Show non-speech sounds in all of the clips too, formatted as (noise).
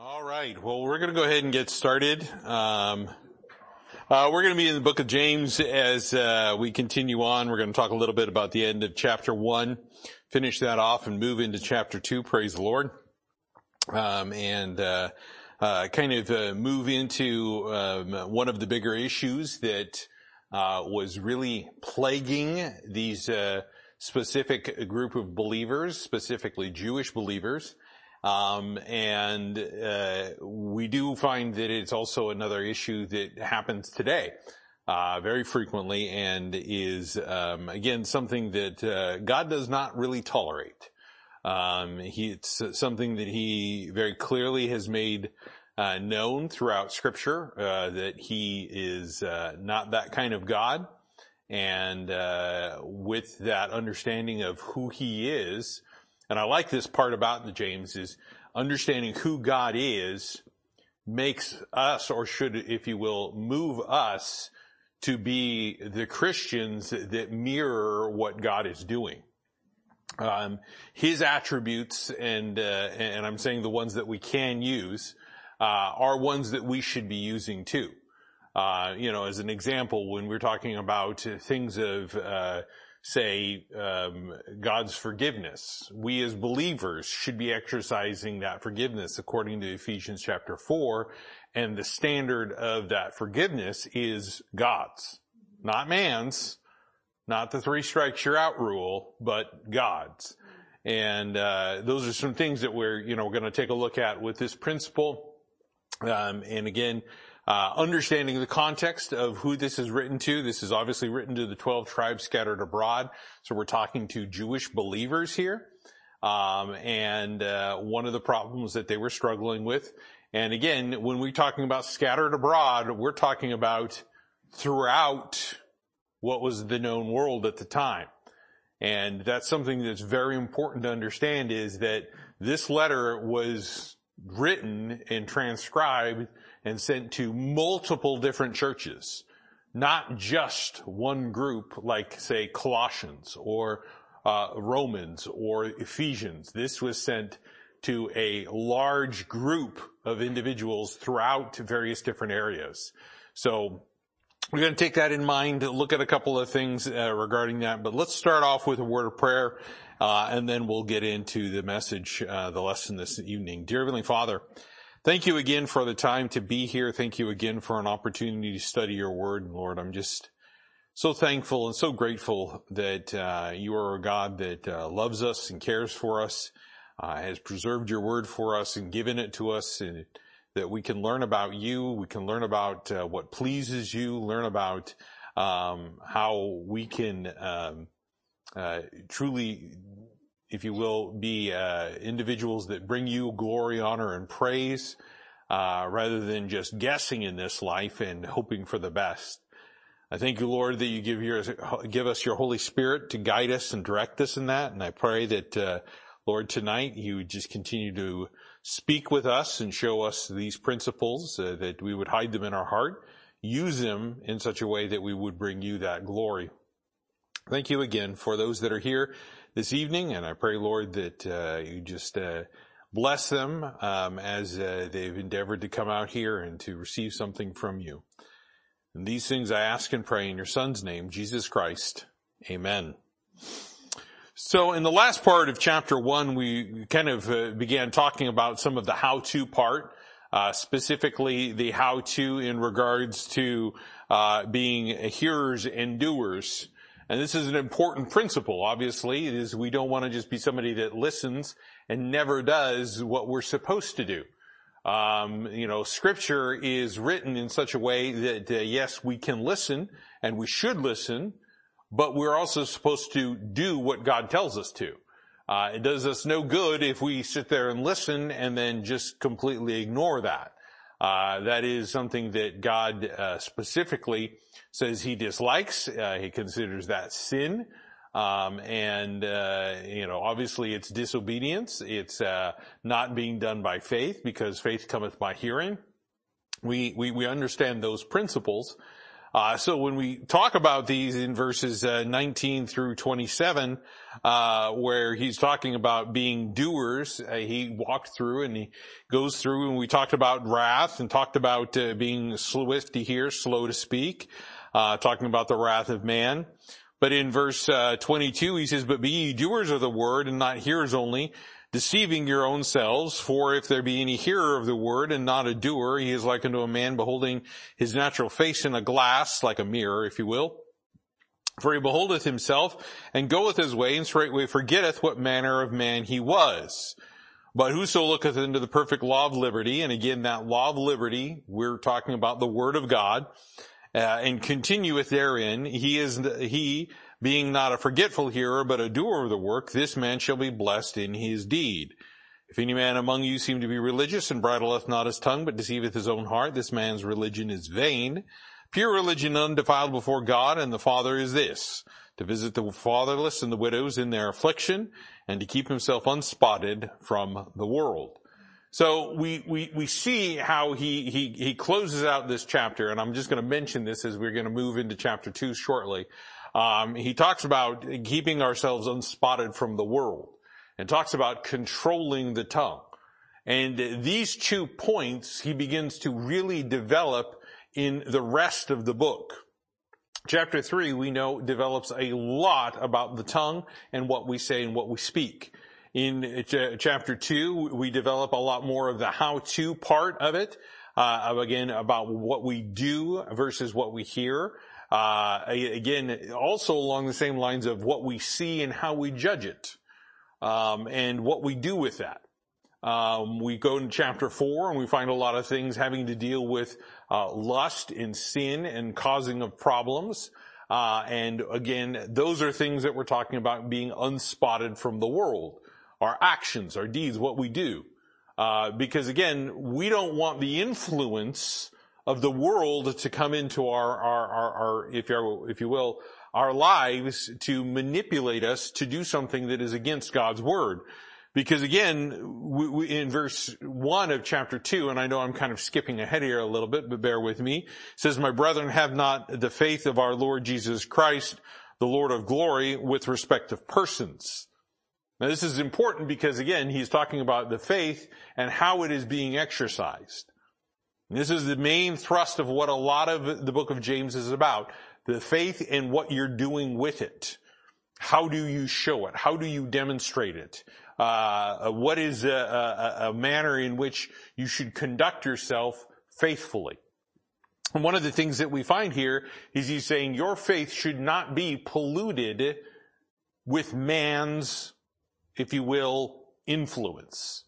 All right. Well, we're going to go ahead and get started. Um, uh, we're going to be in the book of James as uh, we continue on. We're going to talk a little bit about the end of chapter one, finish that off, and move into chapter two. Praise the Lord, um, and uh, uh kind of uh, move into um, one of the bigger issues that uh, was really plaguing these specific group of believers, specifically Jewish believers. Um, and uh, we do find that it's also another issue that happens today uh, very frequently, and is um, again something that uh, God does not really tolerate. Um, he, it's something that He very clearly has made uh, known throughout Scripture uh, that He is uh, not that kind of God, and with that understanding of who He is. And I like this part about the James is understanding who God is makes us, or should, if you will, move us to be the Christians that mirror what God is doing. Um, his attributes, and uh, and I'm saying the ones that we can use, uh, are ones that we should be using too. Uh, you know, as an example, when we're talking about things of uh, say, um, God's forgiveness. We as believers should be exercising that forgiveness according to Ephesians chapter 4. And the standard of that forgiveness is God's, not man's, not the three strikes you're out rule, but God's. And uh, those are some things that we're, you know, going to take a look at with this principle. Um, and again, uh, understanding the context of who this is written to. This is obviously written to the 12 tribes scattered abroad. So we're talking to Jewish believers here. Um, and uh, one of the problems that they were struggling with. And again, when we're talking about scattered abroad, we're talking about throughout what was the known world at the time. And that's something that's very important to understand is that this letter was written and transcribed and sent to multiple different churches, not just one group like say Colossians or uh, Romans or Ephesians. This was sent to a large group of individuals throughout various different areas. So we're going to take that in mind, look at a couple of things uh, regarding that, but let's start off with a word of prayer, uh, and then we'll get into the message, uh, the lesson this evening. Dear Heavenly Father, Thank you again for the time to be here. Thank you again for an opportunity to study your word, Lord. I'm just so thankful and so grateful that uh, you are a God that uh, loves us and cares for us, uh, has preserved your word for us and given it to us, and that we can learn about you. We can learn about uh, what pleases you. Learn about um, how we can um, truly if you will, be uh, individuals that bring you glory, honor, and praise, uh, rather than just guessing in this life and hoping for the best. I thank you, Lord, that you give your give us your Holy Spirit to guide us and direct us in that. And I pray that, uh, Lord, tonight you would just continue to speak with us and show us these principles uh, that we would hide them in our heart, use them in such a way that we would bring you that glory. Thank you again for those that are here this evening, and I pray, Lord, that uh, you just uh, bless them um, as uh, they've endeavored to come out here and to receive something from you. And these things I ask and pray in your Son's name, Jesus Christ. Amen. So in the last part of chapter one, we kind of uh, began talking about some of the how-to part, uh, specifically the how-to in regards to uh, being hearers and doers. And this is an important principle, obviously, is we don't want to just be somebody that listens and never does what we're supposed to do. Um, you know, scripture is written in such a way that, uh, yes, we can listen and we should listen, but we're also supposed to do what God tells us to. Uh, it does us no good if we sit there and listen and then just completely ignore that. Uh, that is something that God uh, specifically says he dislikes. Uh, he considers that sin. Um, and, uh, you know, obviously it's disobedience. It's, uh, not being done by faith because faith cometh by hearing. We, we, we understand those principles. Uh, so when we talk about these in verses uh, 19 through 27, uh, where he's talking about being doers, uh, he walked through and he goes through and we talked about wrath and talked about uh, being swift to hear, slow to speak, uh, talking about the wrath of man. But in verse 22, he says, "But be ye doers of the word and not hearers only." Deceiving your own selves. For if there be any hearer of the word and not a doer, he is like unto a man beholding his natural face in a glass, like a mirror, if you will. For he beholdeth himself and goeth his way and straightway forgetteth what manner of man he was. But whoso looketh into the perfect law of liberty, and again that law of liberty, we're talking about the word of God, uh, and continueth therein, he is, he being not a forgetful hearer, but a doer of the work, this man shall be blessed in his deed. If any man among you seem to be religious and bridleth not his tongue, but deceiveth his own heart, this man's religion is vain. Pure religion undefiled before God and the Father is this, to visit the fatherless and the widows in their affliction, and to keep himself unspotted from the world. So we, we, we see how he, he, he closes out this chapter, and I'm just going to mention this as we're going to move into chapter two shortly. Um, he talks about keeping ourselves unspotted from the world and talks about controlling the tongue. And these two points he begins to really develop in the rest of the book. Chapter three, we know, develops a lot about the tongue and what we say and what we speak. In chapter two, we develop a lot more of the how-to part of it. Uh, again, about what we do versus what we hear. Uh, again, also along the same lines of what we see and how we judge it, um, and what we do with that. Um, we go into chapter four and we find a lot of things having to deal with uh, lust and sin and causing of problems. Uh, and again, those are things that we're talking about being unspotted from the world. Our actions, our deeds, what we do. Uh, because again, we don't want the influence of the world to come into our, our, our, our if, you, if you will, our lives to manipulate us to do something that is against God's word. Because again, we, we, in verse 1 of chapter 2, and I know I'm kind of skipping ahead here a little bit, but bear with me, says, My brethren, have not the faith of our Lord Jesus Christ, the Lord of glory, with respect of persons. Now this is important because again, he's talking about the faith and how it is being exercised. This is the main thrust of what a lot of the book of James is about. The faith and what you're doing with it. How do you show it? How do you demonstrate it? Uh, what is a, a, a manner in which you should conduct yourself faithfully? And one of the things that we find here is he's saying your faith should not be polluted with man's, if you will, influence.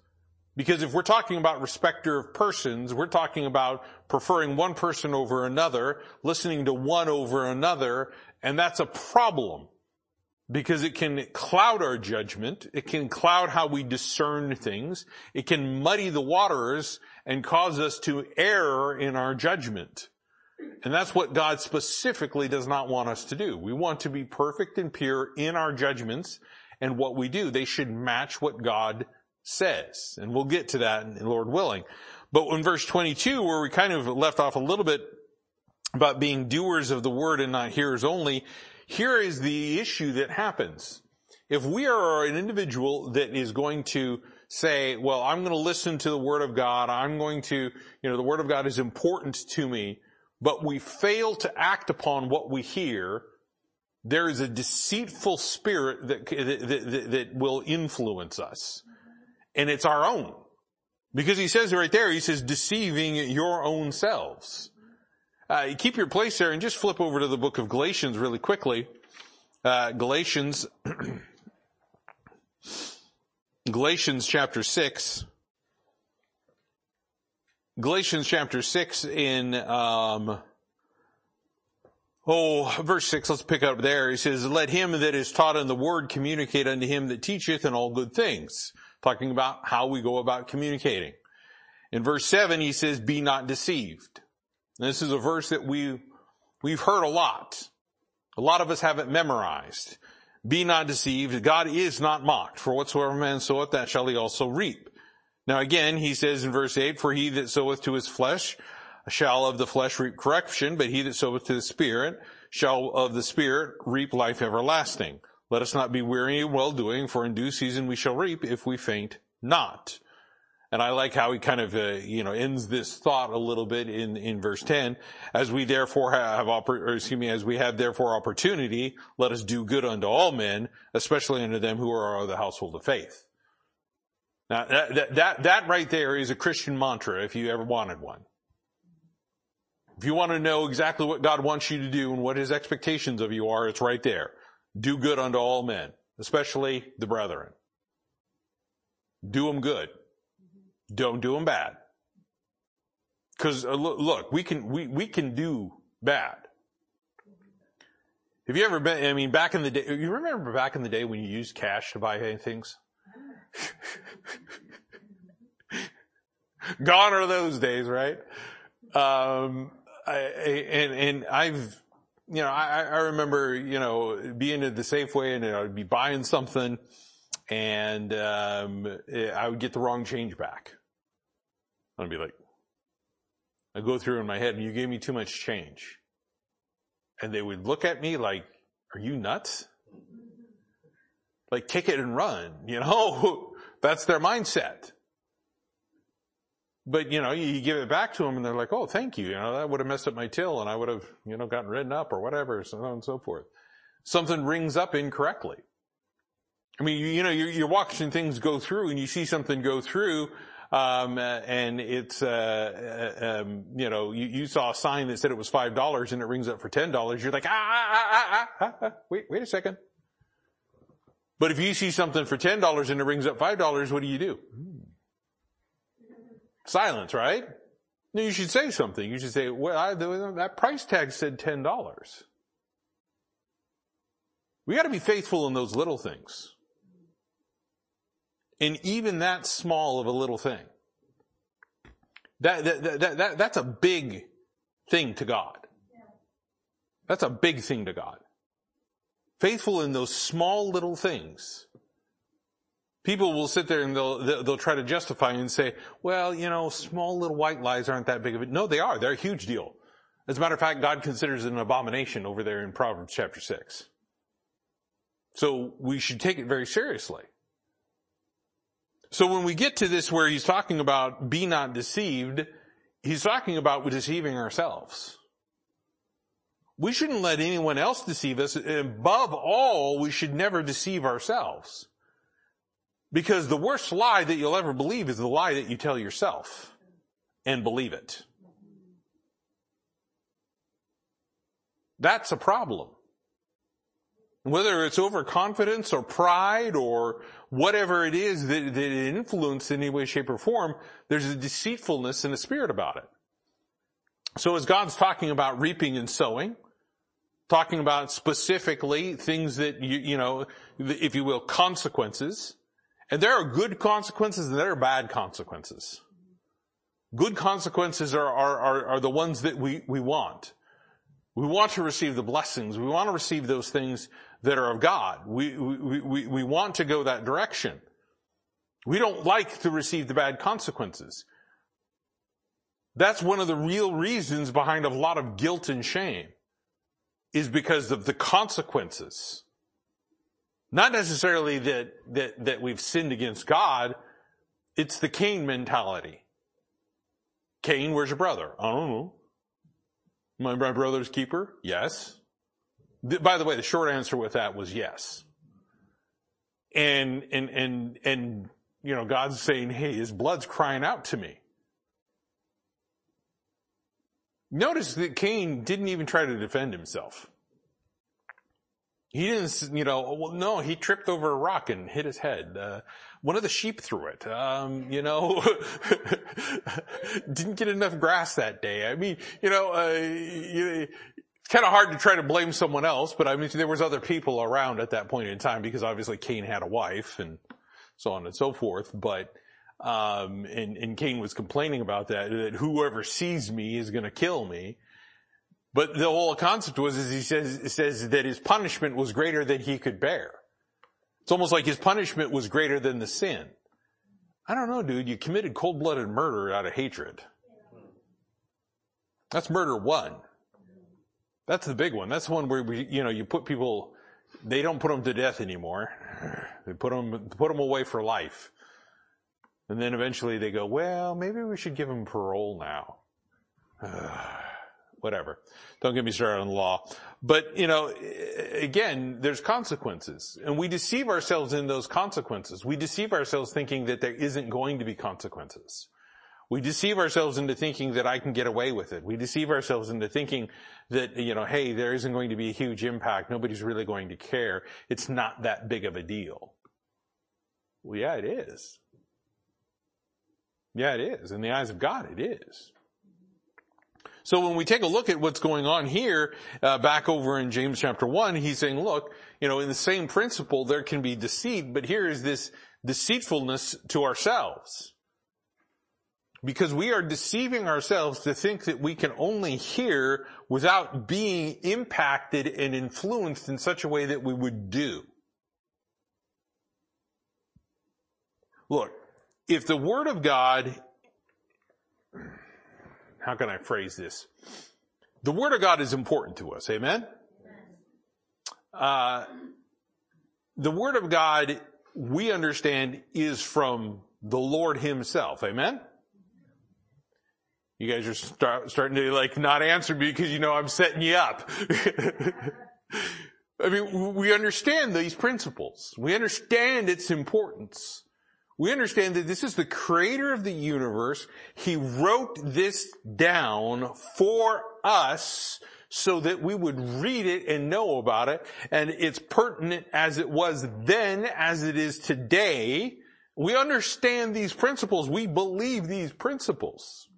Because if we're talking about respecter of persons, we're talking about preferring one person over another, listening to one over another, and that's a problem. Because it can cloud our judgment, it can cloud how we discern things, it can muddy the waters and cause us to err in our judgment. And that's what God specifically does not want us to do. We want to be perfect and pure in our judgments and what we do. They should match what God says. And we'll get to that, in, Lord willing. But in verse 22, where we kind of left off a little bit about being doers of the word and not hearers only, here is the issue that happens. If we are an individual that is going to say, well, I'm going to listen to the word of God, I'm going to, you know, the word of God is important to me, but we fail to act upon what we hear, there is a deceitful spirit that, that, that, that will influence us and it's our own. Because he says right there, he says, deceiving your own selves. Uh, keep your place there and just flip over to the book of Galatians really quickly. Uh, Galatians, (clears throat) Galatians chapter 6. Galatians chapter 6 in, um, oh, verse 6, let's pick up there. He says, let him that is taught in the word communicate unto him that teacheth in all good things talking about how we go about communicating. In verse 7, he says, be not deceived. And this is a verse that we, we've heard a lot. A lot of us have it memorized. Be not deceived. God is not mocked. For whatsoever man soweth, that shall he also reap. Now again, he says in verse 8, for he that soweth to his flesh, shall of the flesh reap corruption, but he that soweth to the Spirit shall of the Spirit reap life everlasting. Let us not be weary in well doing, for in due season we shall reap if we faint not. And I like how he kind of, uh, you know, ends this thought a little bit in, in verse 10. As we therefore have, or excuse me, as we have therefore opportunity, let us do good unto all men, especially unto them who are of the household of faith. Now that, that, that, that right there is a Christian mantra if you ever wanted one. If you want to know exactly what God wants you to do and what his expectations of you are, it's right there. Do good unto all men, especially the brethren. Do them good. Don't do them bad. Cause uh, look, we can, we, we can do bad. Have you ever been, I mean, back in the day, you remember back in the day when you used cash to buy things? (laughs) Gone are those days, right? Um, I, and, and I've, you know, I, I remember, you know, being at the Safeway and I'd be buying something and, um, I would get the wrong change back. I'd be like, I go through in my head and you gave me too much change. And they would look at me like, are you nuts? Like kick it and run, you know? (laughs) That's their mindset. But you know, you give it back to them and they're like, oh, thank you. You know, that would have messed up my till and I would have, you know, gotten written up or whatever, so on and so forth. Something rings up incorrectly. I mean, you, you know, you're, you're watching things go through and you see something go through um, and it's, uh, um, you know, you, you, saw a sign that said it was $5 and it rings up for $10. You're like, ah, ah, ah, ah, ah, wait, wait a second. But if you see something for $10 and it rings up $5, what do you do? Silence, right? No, you should say something. You should say, well, I, that price tag said $10. We gotta be faithful in those little things. And even that small of a little thing. That, that, that, that, that's a big thing to God. That's a big thing to God. Faithful in those small little things. People will sit there and they'll, they'll try to justify and say, well, you know, small little white lies aren't that big of a, no, they are. They're a huge deal. As a matter of fact, God considers it an abomination over there in Proverbs chapter 6. So we should take it very seriously. So when we get to this where he's talking about be not deceived, he's talking about deceiving ourselves. We shouldn't let anyone else deceive us. Above all, we should never deceive ourselves. Because the worst lie that you'll ever believe is the lie that you tell yourself and believe it. That's a problem. Whether it's overconfidence or pride or whatever it is that, that it influences in any way, shape, or form, there's a deceitfulness in the spirit about it. So as God's talking about reaping and sowing, talking about specifically things that you, you know, if you will, consequences, and there are good consequences and there are bad consequences. Good consequences are, are, are, are the ones that we, we want. We want to receive the blessings. We want to receive those things that are of God. We, we, we, we want to go that direction. We don't like to receive the bad consequences. That's one of the real reasons behind a lot of guilt and shame is because of the consequences. Not necessarily that, that, that we've sinned against God. It's the Cain mentality. Cain, where's your brother? I don't know. My, my brother's keeper? Yes. By the way, the short answer with that was yes. And, and, and, and, you know, God's saying, hey, his blood's crying out to me. Notice that Cain didn't even try to defend himself. He didn't, you know, well, no, he tripped over a rock and hit his head. Uh, one of the sheep threw it. Um, you know, (laughs) didn't get enough grass that day. I mean, you know, uh, it's kind of hard to try to blame someone else, but I mean, there was other people around at that point in time because obviously Cain had a wife and so on and so forth. But um, and, and Cain was complaining about that, that whoever sees me is going to kill me. But the whole concept was, is he says, says that his punishment was greater than he could bear. It's almost like his punishment was greater than the sin. I don't know, dude. You committed cold-blooded murder out of hatred. That's murder one. That's the big one. That's the one where we, you know, you put people, they don't put them to death anymore. (sighs) They put them, put them away for life. And then eventually they go, well, maybe we should give them parole now. (sighs) Whatever. Don't get me started on the law. But, you know, again, there's consequences. And we deceive ourselves in those consequences. We deceive ourselves thinking that there isn't going to be consequences. We deceive ourselves into thinking that I can get away with it. We deceive ourselves into thinking that, you know, hey, there isn't going to be a huge impact. Nobody's really going to care. It's not that big of a deal. Well, yeah, it is. Yeah, it is. In the eyes of God, it is. So when we take a look at what's going on here, uh, back over in James chapter 1, he's saying, look, you know, in the same principle, there can be deceit, but here is this deceitfulness to ourselves. Because we are deceiving ourselves to think that we can only hear without being impacted and influenced in such a way that we would do. Look, if the Word of God, how can I phrase this? The Word of God is important to us, amen? Uh, the Word of God, we understand, is from the Lord Himself, amen? You guys are start, starting to like not answer me because you know I'm setting you up. (laughs) I mean, we understand these principles. We understand its importance we understand that this is the creator of the universe. He wrote this down for us so that we would read it and know about it. And it's pertinent as it was then as it is today. We understand these principles. We believe these principles.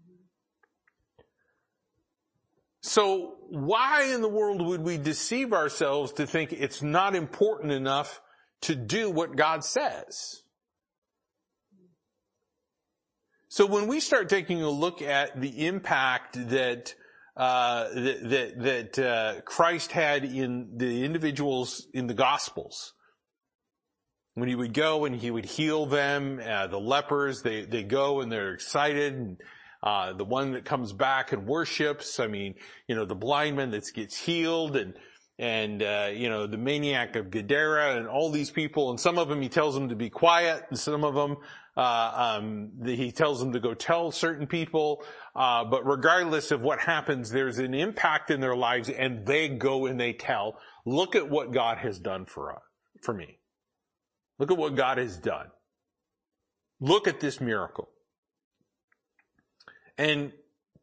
So why in the world would we deceive ourselves to think it's not important enough to do what God says? So when we start taking a look at the impact that uh, that that, that uh, Christ had in the individuals in the Gospels, when he would go and he would heal them, uh, the lepers, they they go and they're excited. And, uh, the one that comes back and worships, I mean, you know, the blind man that gets healed and, and, uh, you know, the maniac of Gadara and all these people, and some of them he tells them to be quiet, and some of them, uh, um, the, he tells them to go tell certain people. Uh, but regardless of what happens, there's an impact in their lives, and they go and they tell. Look at what God has done for us, for me. Look at what God has done. Look at this miracle. And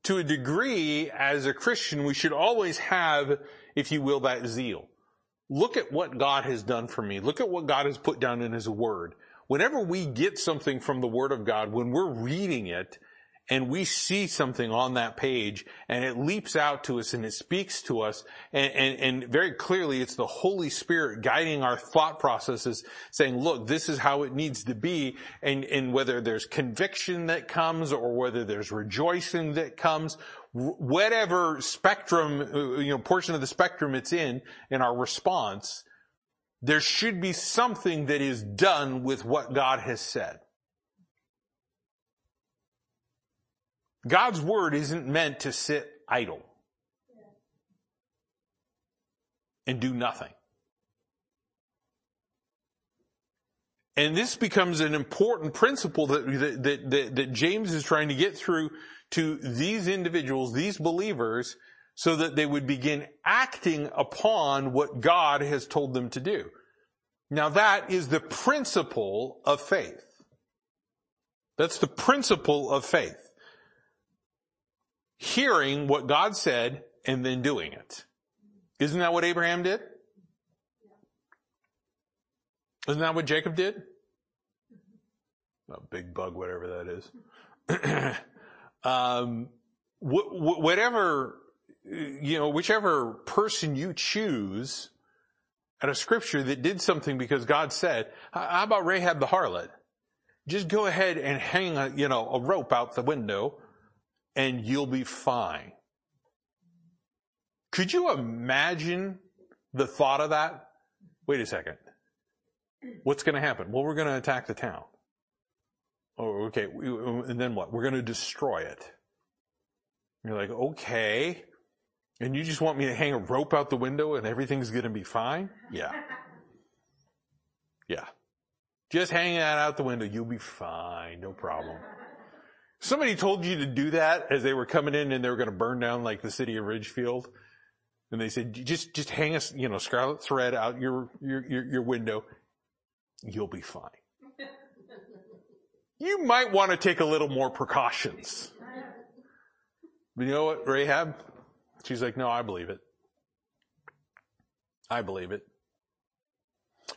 to a degree, as a Christian, we should always have, if you will, that zeal. Look at what God has done for me. Look at what God has put down in His Word whenever we get something from the Word of God, when we're reading it, and we see something on that page and it leaps out to us and it speaks to us and, and, and, very clearly it's the Holy Spirit guiding our thought processes saying, look, this is how it needs to be. And, and whether there's conviction that comes or whether there's rejoicing that comes, whatever spectrum, uh, you know, portion of the spectrum it's in, in our response, there should be something that is done with what God has said. God's word isn't meant to sit idle and do nothing. And this becomes an important principle that, that, that, that, James is trying to get through to these individuals, these believers, so that they would begin acting upon what God has told them to do. Now that is the principle of faith. That's the principle of faith. Hearing what God said and then doing it. Isn't that what Abraham did? Isn't that what Jacob did? A big bug, whatever that is. (clears throat) um, wh- wh- whatever you know, whichever person you choose at a scripture that did something because God said, how about Rahab the harlot? Just go ahead and hang a, you know, a rope out the window and you'll be fine. Could you imagine the thought of that? Wait a second. What's going to happen? Well, we're going to attack the town. Oh, okay. And then what? We're going to destroy it. You're like, okay. And you just want me to hang a rope out the window and everything's gonna be fine? Yeah. Yeah. Just hang that out the window. You'll be fine. No problem. Somebody told you to do that as they were coming in and they were going to burn down like the city of Ridgefield. And they said, just, just hang a, you know, scarlet thread out your, your, your, your window. You'll be fine. you might want to take a little more precautions. But you know what, Rahab? She's like, no, I believe it. I believe it.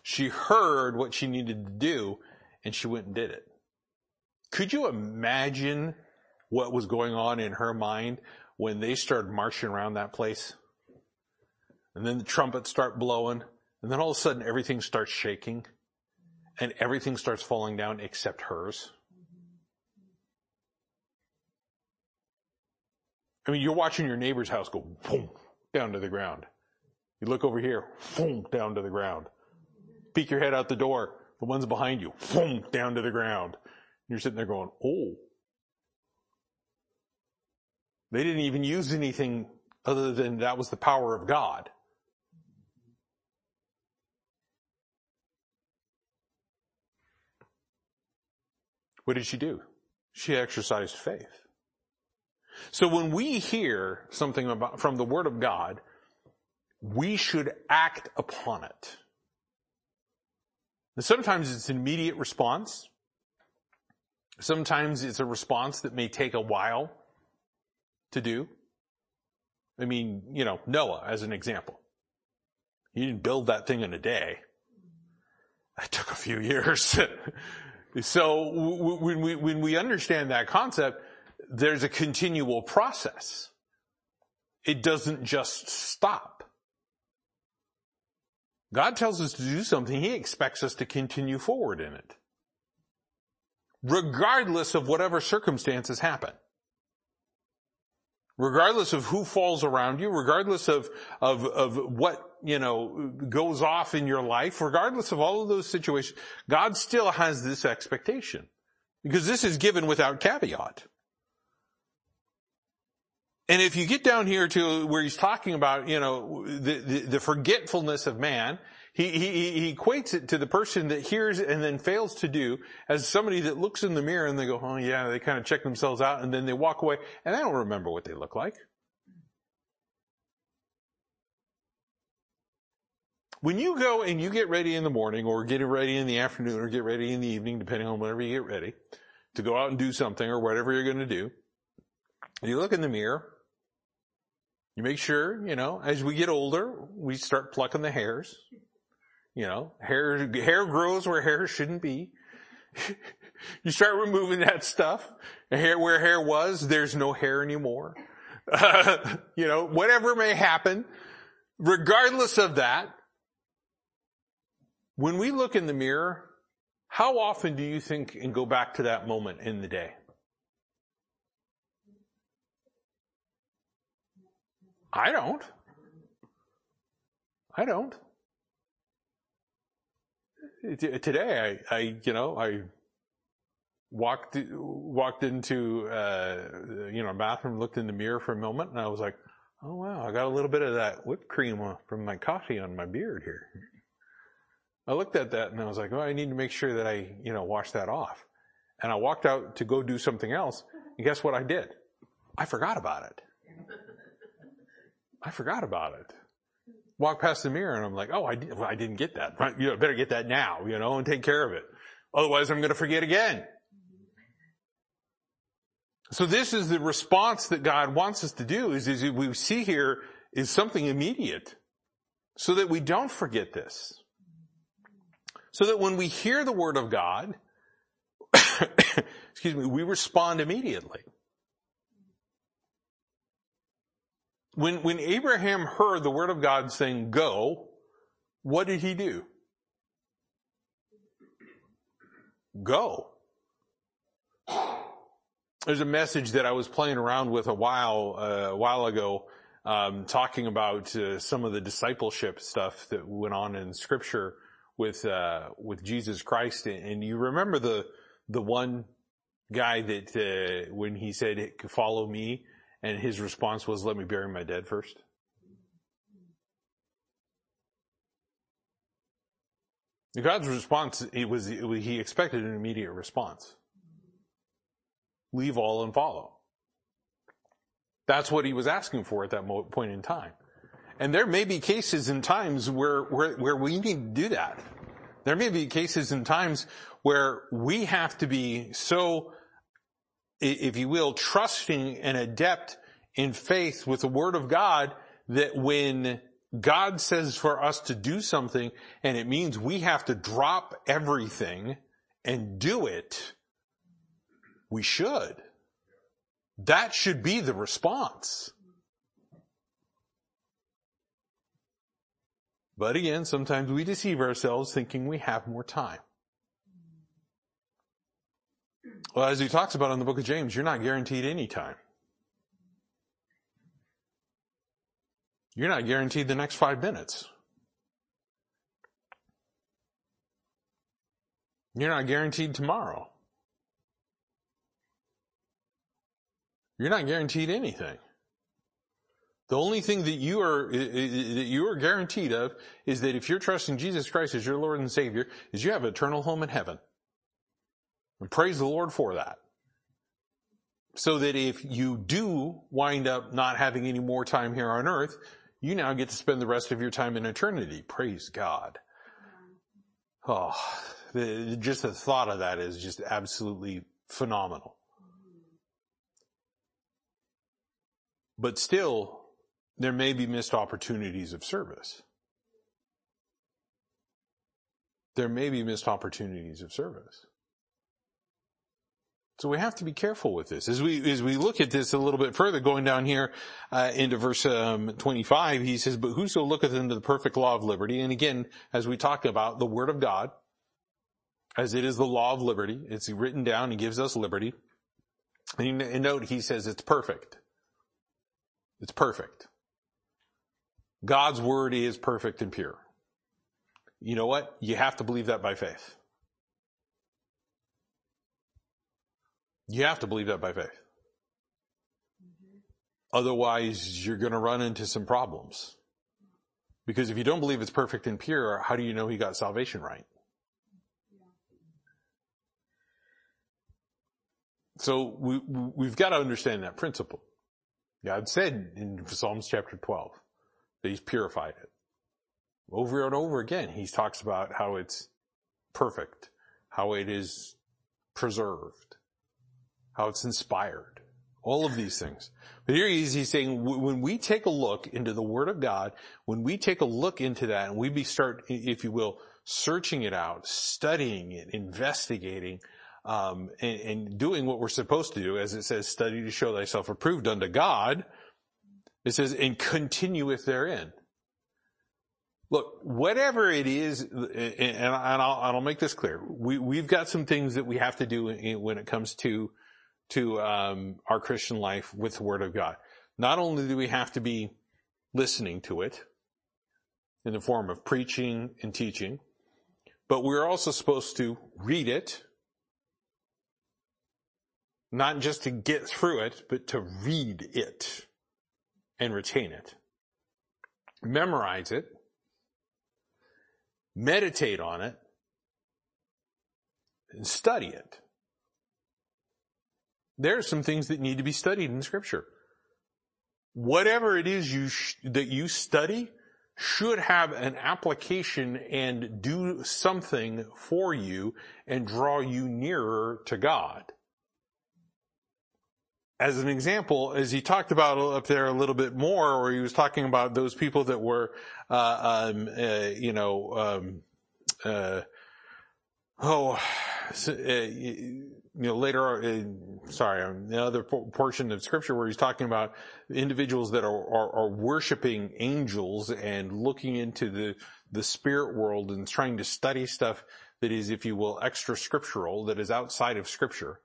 She heard what she needed to do and she went and did it. Could you imagine what was going on in her mind when they started marching around that place? And then the trumpets start blowing and then all of a sudden everything starts shaking and everything starts falling down except hers. I mean, you're watching your neighbor's house go boom down to the ground. You look over here, boom down to the ground peek your head out the door. The one's behind you, boom, down to the ground. And You're sitting there going, oh. They didn't even use anything other than that was the power of God. What did she do? She exercised faith. So when we hear something about, from the Word of God, we should act upon it. And sometimes it's an immediate response. Sometimes it's a response that may take a while to do. I mean, you know, Noah as an example. He didn't build that thing in a day. It took a few years. (laughs) so when we, when we understand that concept, there's a continual process. It doesn't just stop. God tells us to do something, He expects us to continue forward in it. Regardless of whatever circumstances happen. Regardless of who falls around you, regardless of, of, of what, you know, goes off in your life, regardless of all of those situations, God still has this expectation. Because this is given without caveat. And if you get down here to where he's talking about, you know, the, the, the forgetfulness of man, he, he, he equates it to the person that hears and then fails to do as somebody that looks in the mirror and they go, oh yeah, they kind of check themselves out and then they walk away and they don't remember what they look like. When you go and you get ready in the morning or get ready in the afternoon or get ready in the evening, depending on whenever you get ready, to go out and do something or whatever you're going to do, you look in the mirror you make sure, you know, as we get older, we start plucking the hairs. You know, hair, hair grows where hair shouldn't be. (laughs) you start removing that stuff. Hair, where hair was, there's no hair anymore. (laughs) You know, whatever may happen, regardless of that, when we look in the mirror, how often do you think and go back to that moment in the day? I don't. I don't. Today, I, I, you know, I walked walked into uh, you know bathroom, looked in the mirror for a moment, and I was like, "Oh wow, I got a little bit of that whipped cream from my coffee on my beard here." I looked at that and I was like, "Oh, I need to make sure that I, you know, wash that off." And I walked out to go do something else, and guess what I did? I forgot about it. I forgot about it. Walk past the mirror and I'm like, oh, I, well, I didn't get that. You know, better get that now, you know, and take care of it. Otherwise I'm going to forget again. So this is the response that God wants us to do is, is we see here is something immediate so that we don't forget this. So that when we hear the word of God, (coughs) excuse me, we respond immediately. When, when Abraham heard the word of God saying go, what did he do? Go. There's a message that I was playing around with a while, uh, a while ago, um, talking about uh, some of the discipleship stuff that went on in scripture with, uh, with Jesus Christ. And you remember the, the one guy that, uh, when he said, follow me, and his response was, let me bury my dead first? God's response, it was, it was, he expected an immediate response. Leave all and follow. That's what he was asking for at that point in time. And there may be cases and times where, where, where we need to do that. There may be cases and times where we have to be so, if you will, trusting and adept in faith with the word of God that when God says for us to do something and it means we have to drop everything and do it, we should. That should be the response. But again, sometimes we deceive ourselves thinking we have more time. Well, as he talks about in the book of James, you're not guaranteed any time. You're not guaranteed the next five minutes. You're not guaranteed tomorrow. You're not guaranteed anything. The only thing that you are, that you are guaranteed of is that if you're trusting Jesus Christ as your Lord and Savior, is you have an eternal home in heaven. And praise the Lord for that. So that if you do wind up not having any more time here on earth, you now get to spend the rest of your time in eternity. Praise God. Oh, the, just the thought of that is just absolutely phenomenal. But still, there may be missed opportunities of service. There may be missed opportunities of service. So we have to be careful with this. As we, as we look at this a little bit further, going down here, uh, into verse, um, 25, he says, but whoso looketh into the perfect law of liberty, and again, as we talked about, the word of God, as it is the law of liberty, it's written down, and gives us liberty. And note, he says it's perfect. It's perfect. God's word is perfect and pure. You know what? You have to believe that by faith. You have to believe that by faith. Mm-hmm. Otherwise, you're going to run into some problems. Because if you don't believe it's perfect and pure, how do you know he got salvation right? So we, we've got to understand that principle. God said in Psalms chapter 12 that he's purified it. Over and over again, he talks about how it's perfect, how it is preserved, how it's inspired, all of these things. But here he's, he's saying when we take a look into the Word of God, when we take a look into that and we be start, if you will, searching it out, studying it, investigating, um, and, and doing what we're supposed to do, as it says, study to show thyself approved unto God. It says, and continueth therein. Look, whatever it is, and, I'll, I'll, make this clear, we, we've got some things that we have to do when it comes to to um, our Christian life with the Word of God. Not only do we have to be listening to it in the form of preaching and teaching, but we're also supposed to read it, not just to get through it, but to read it and retain it. Memorize it, meditate on it, and study it there are some things that need to be studied in scripture. Whatever it is you sh- that you study should have an application and do something for you and draw you nearer to God. As an example, as he talked about up there a little bit more, where he was talking about those people that were, uh, um, uh, you know, um, uh, oh, (sighs) uh, you know, later, uh, sorry, another portion of scripture where he's talking about individuals that are, are, are worshiping angels and looking into the, the spirit world and trying to study stuff that is, if you will, extra scriptural, that is outside of scripture.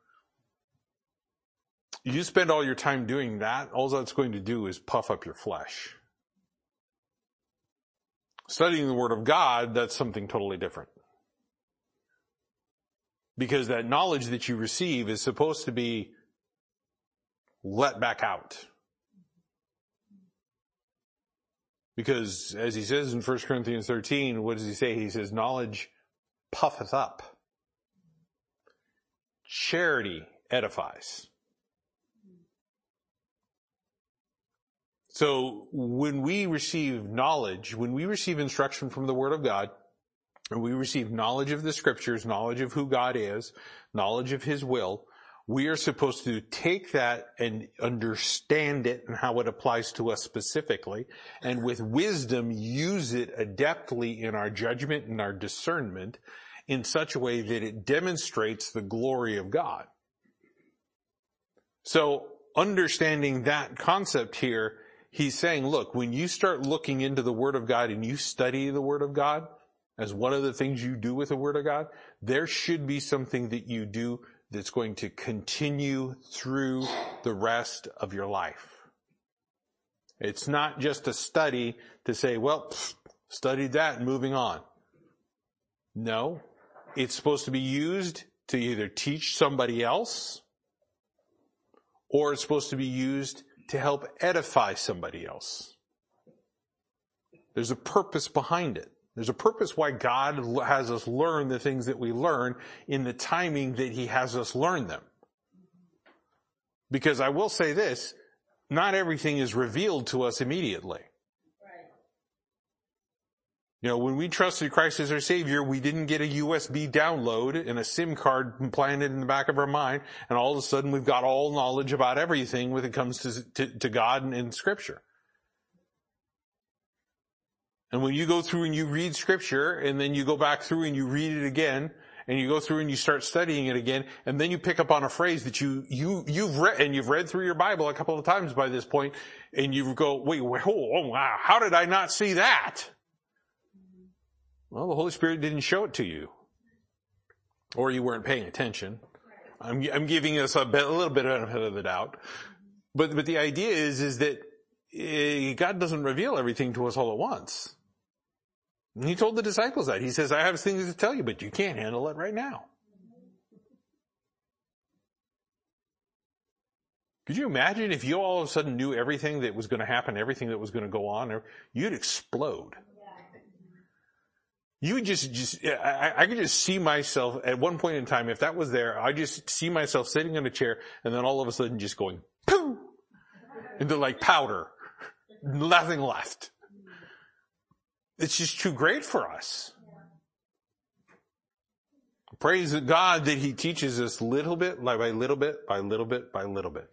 You spend all your time doing that, all that's going to do is puff up your flesh. Studying the Word of God, that's something totally different. Because that knowledge that you receive is supposed to be let back out. Because as he says in 1 Corinthians 13, what does he say? He says, knowledge puffeth up. Charity edifies. So when we receive knowledge, when we receive instruction from the Word of God, and we receive knowledge of the scriptures, knowledge of who God is, knowledge of His will, we are supposed to take that and understand it and how it applies to us specifically, and with wisdom use it adeptly in our judgment and our discernment in such a way that it demonstrates the glory of God. So understanding that concept here he's saying, look, when you start looking into the Word of God and you study the Word of God as one of the things you do with the Word of God, there should be something that you do that's going to continue through the rest of your life. It's not just a study to say, well, studied that and moving on. No, it's supposed to be used to either teach somebody else or it's supposed to be used to help edify somebody else. There's a purpose behind it. There's a purpose why God has us learn the things that we learn in the timing that He has us learn them. Because I will say this, not everything is revealed to us immediately. You know, when we trusted Christ as our Savior, we didn't get a USB download and a SIM card implanted in the back of our mind, and all of a sudden we've got all knowledge about everything when it comes to, to, to God and in Scripture. And when you go through and you read Scripture, and then you go back through and you read it again, and you go through and you start studying it again, and then you pick up on a phrase that you, you, you've read, and you've read through your Bible a couple of times by this point, and you go, wait, oh, oh wow, how did I not see that? Well, the Holy Spirit didn't show it to you. Or you weren't paying attention. I'm, I'm giving us a, bit, a little bit of the doubt. But, but the idea is, is that eh, God doesn't reveal everything to us all at once. And he told the disciples that. He says, I have things to tell you, but you can't handle it right now. Could you imagine if you all of a sudden knew everything that was going to happen, everything that was going to go on? You'd explode. You would just, just, I, I could just see myself at one point in time, if that was there, I just see myself sitting in a chair and then all of a sudden just going, pooh, into like powder. Nothing left. It's just too great for us. Praise God that He teaches us little bit by little bit by little bit by little bit.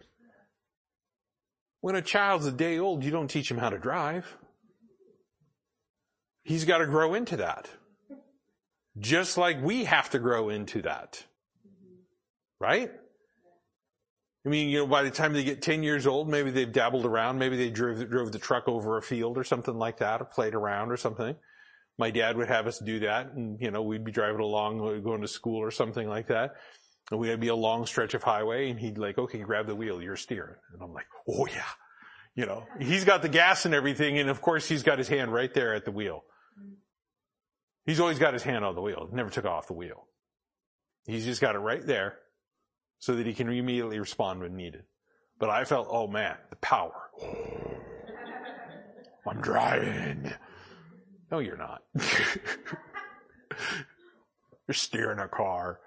When a child's a day old, you don't teach him how to drive. He's got to grow into that. Just like we have to grow into that. Right? I mean, you know, by the time they get 10 years old, maybe they've dabbled around, maybe they drove, drove the truck over a field or something like that, or played around or something. My dad would have us do that, and, you know, we'd be driving along, uh, going to school or something like that. And we'd be a long stretch of highway, and he'd like, okay, grab the wheel, you're steering. And I'm like, oh yeah. You know, he's got the gas and everything, and of course he's got his hand right there at the wheel. He's always got his hand on the wheel. Never took off the wheel. He's just got it right there so that he can immediately respond when needed. But I felt, oh man, the power. (laughs) I'm driving. No, you're not. (laughs) you're steering a car.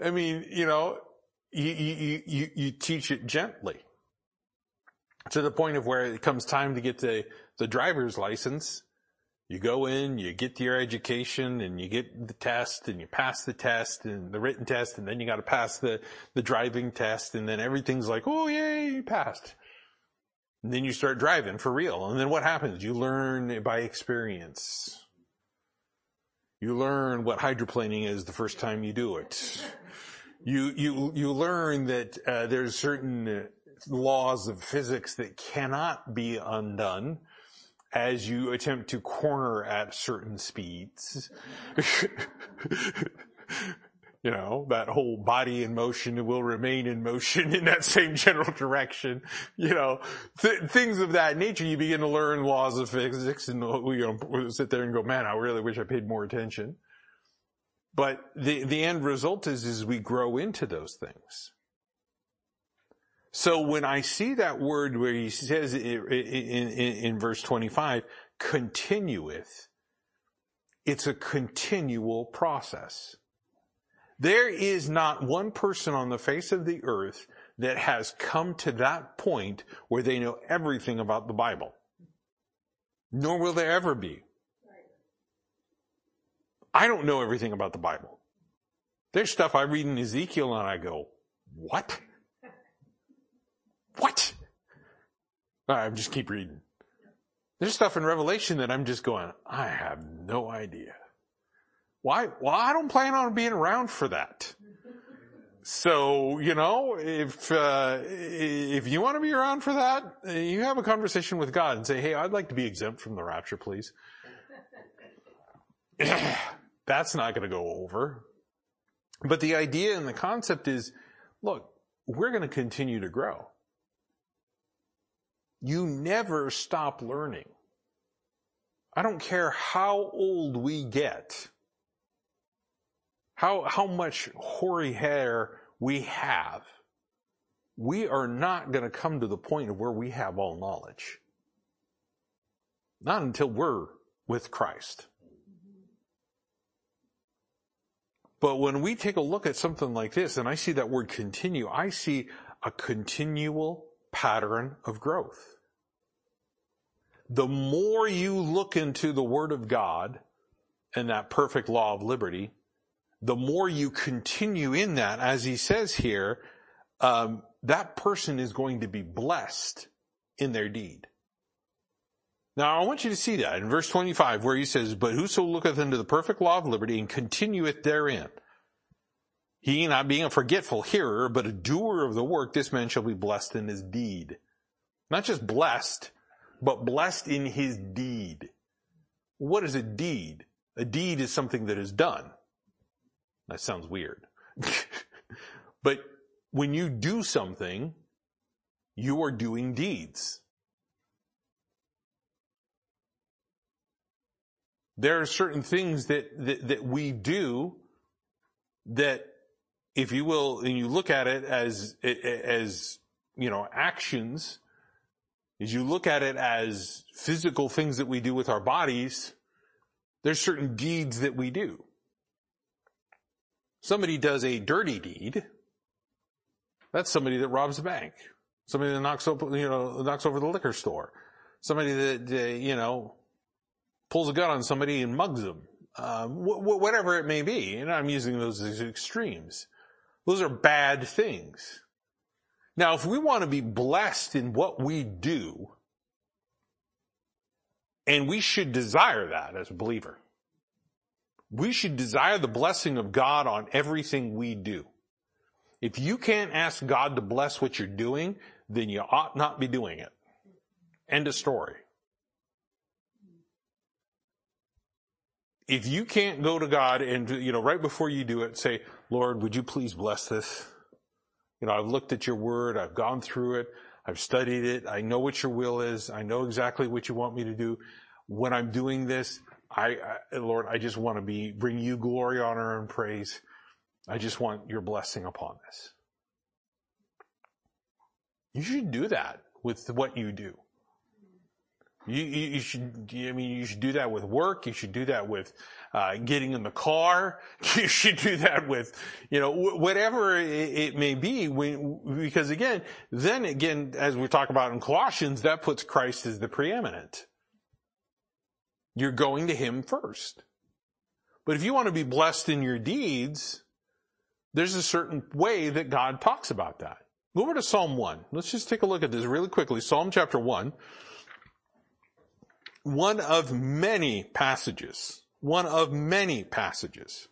I mean, you know, you, you, you, you teach it gently to the point of where it comes time to get the, the driver's license you go in, you get your education and you get the test and you pass the test and the written test and then you got to pass the, the driving test and then everything's like, oh yay, you passed. And then you start driving for real. And then what happens? You learn by experience. You learn what hydroplaning is the first time you do it. You, you, you learn that uh, there's certain laws of physics that cannot be undone as you attempt to corner at certain speeds. (laughs) you know, that whole body in motion will remain in motion in that same general direction. You know, th- things of that nature. You begin to learn laws of physics and you know, sit there and go, man, I really wish I paid more attention. But the, the end result is, is we grow into those things. So when I see that word where he says in, in, in verse 25, continueth, it's a continual process. There is not one person on the face of the earth that has come to that point where they know everything about the Bible. Nor will there ever be. I don't know everything about the Bible. There's stuff I read in Ezekiel and I go, what? What? I just keep reading. There's stuff in Revelation that I'm just going, I have no idea. Why? Well, I don't plan on being around for that. So, you know, if, uh, if you want to be around for that, you have a conversation with God and say, hey, I'd like to be exempt from the rapture, please. (sighs) That's not going to go over. But the idea and the concept is, look, we're going to continue to grow. You never stop learning. I don't care how old we get, how, how much hoary hair we have. We are not going to come to the point of where we have all knowledge. Not until we're with Christ. But when we take a look at something like this and I see that word continue, I see a continual pattern of growth. The more you look into the Word of God and that perfect law of liberty, the more you continue in that, as he says here, um, that person is going to be blessed in their deed. Now I want you to see that in verse 25 where he says, But whoso looketh into the perfect law of liberty and continueth therein, he not being a forgetful hearer, but a doer of the work, this man shall be blessed in his deed. Not just blessed, but blessed in his deed. What is a deed? A deed is something that is done. That sounds weird. (laughs) but when you do something, you are doing deeds. There are certain things that, that, that we do that if you will, and you look at it as, as, you know, actions, as you look at it as physical things that we do with our bodies, there's certain deeds that we do. Somebody does a dirty deed. That's somebody that robs a bank. Somebody that knocks over, you know, knocks over the liquor store. Somebody that, uh, you know, pulls a gun on somebody and mugs them. Um, wh- whatever it may be. And I'm using those as extremes. Those are bad things. Now, if we want to be blessed in what we do, and we should desire that as a believer, we should desire the blessing of God on everything we do. If you can't ask God to bless what you're doing, then you ought not be doing it. End of story. if you can't go to God and, you know, right before you do it, say, Lord, would you please bless this? You know, I've looked at your word. I've gone through it. I've studied it. I know what your will is. I know exactly what you want me to do. When I'm doing this, I, I Lord, I just want to be, bring you glory, honor, and praise. I just want your blessing upon this. You should do that with what you do. You, you, you, should, I mean, you should do that with work. You should do that with, uh, getting in the car. (laughs) You should do that with, you know, whatever it, it may be. When, because again, then again, as we talk about in Colossians, that puts Christ as the preeminent. You're going to Him first. But if you want to be blessed in your deeds, there's a certain way that God talks about that. Go over to Psalm 1. Let's just take a look at this really quickly. Psalm chapter 1 one of many passages, one of many passages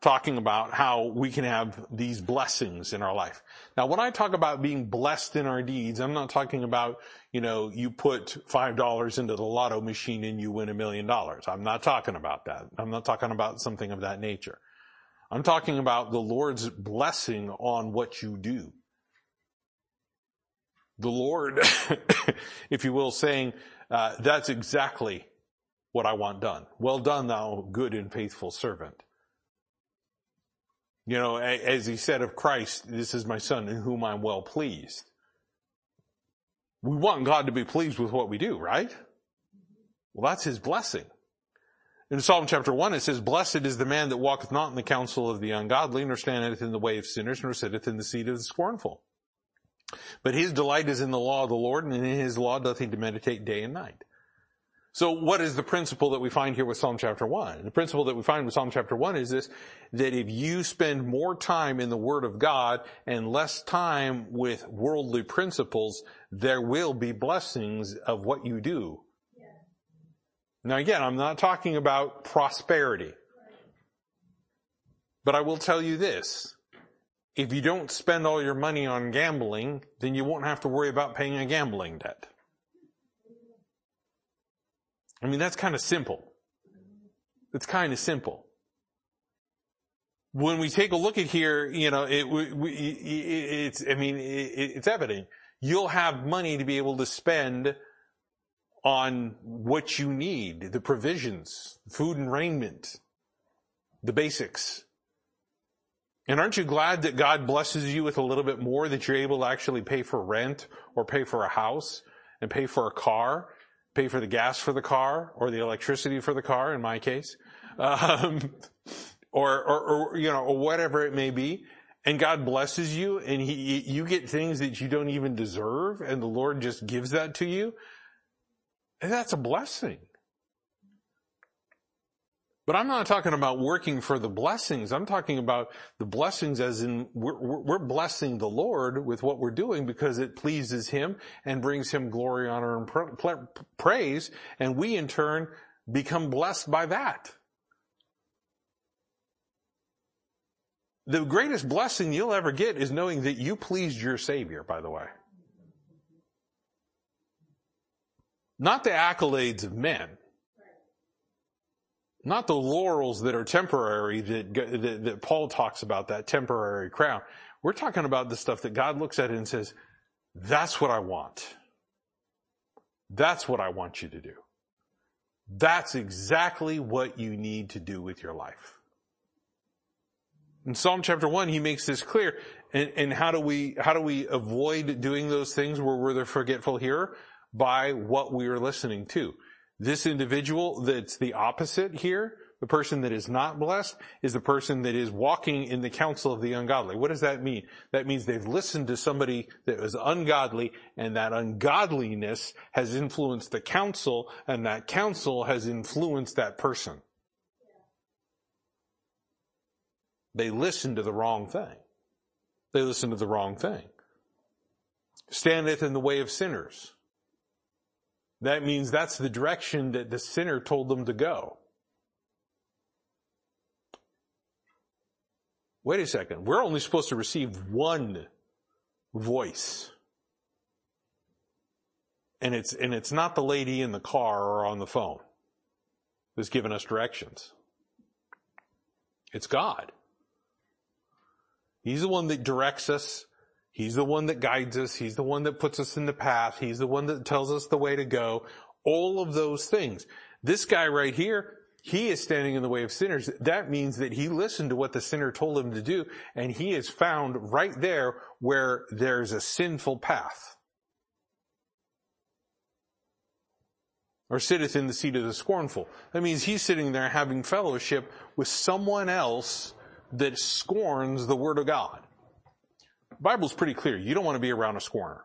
talking about how we can have these blessings in our life. Now, when I talk about being blessed in our deeds, I'm not talking about, you know, you put $5 into the lotto machine and you win a million dollars. I'm not talking about that. I'm not talking about something of that nature. I'm talking about the Lord's blessing on what you do. The Lord, (laughs) if you will, saying, uh, that's exactly what I want done. Well done, thou good and faithful servant. You know, as he said of Christ, this is my son in whom I'm well pleased. We want God to be pleased with what we do, right? Well, that's his blessing. In Psalm chapter 1 it says, Blessed is the man that walketh not in the counsel of the ungodly, nor standeth in the way of sinners, nor sitteth in the seat of the scornful. But his delight is in the law of the Lord, and in his law doth he meditate day and night. So what is the principle that we find here with Psalm chapter 1? The principle that we find with Psalm chapter 1 is this, that if you spend more time in the Word of God and less time with worldly principles, there will be blessings of what you do. Yeah. Now again, I'm not talking about prosperity. But I will tell you this. If you don't spend all your money on gambling, then you won't have to worry about paying a gambling debt. I mean, that's kind of simple. It's kind of simple. When we take a look at here, you know, it, we, it's, I mean, it, it's evident. You'll have money to be able to spend on what you need, the provisions, food and raiment, the basics. And aren't you glad that God blesses you with a little bit more that you're able to actually pay for rent or pay for a house and pay for a car pay for the gas for the car or the electricity for the car in my case, um, (laughs) or, or, or, you know, or whatever it may be. And God blesses you and he, you get things that you don't even deserve and the Lord just gives that to you. And that's a blessing. But I'm not talking about working for the blessings. I'm talking about the blessings as in we're, we're, blessing the Lord with what we're doing because it pleases Him and brings Him glory, honor, and praise. And we in turn become blessed by that. The greatest blessing you'll ever get is knowing that you pleased your Savior, by the way. Not the accolades of men not the laurels that are temporary that, that, that, Paul talks about, that temporary crown. We're talking about the stuff that God looks at and says, that's what I want. That's what I want you to do. That's exactly what you need to do with your life. In Psalm chapter one, he makes this clear. And, and how do we, how do we avoid doing those things where we're the forgetful hearer? By what we are listening to. This individual that's the opposite here, the person that is not blessed, is the person that is walking in the counsel of the ungodly. What does that mean? That means they've listened to somebody that was ungodly and that ungodliness has influenced the counsel and that counsel has influenced that person. They listened to the wrong thing. They listened to the wrong thing. Standeth in the way of sinners. That means that's the direction that the sinner told them to go. Wait a second. We're only supposed to receive one voice. And it's, and it's not the lady in the car or on the phone that's giving us directions. It's God. He's the one that directs us He's the one that guides us. He's the one that puts us in the path. He's the one that tells us the way to go. All of those things. This guy right here, he is standing in the way of sinners. That means that he listened to what the sinner told him to do and he is found right there where there's a sinful path. Or sitteth in the seat of the scornful. That means he's sitting there having fellowship with someone else that scorns the word of God. Bible's pretty clear. You don't want to be around a scorner.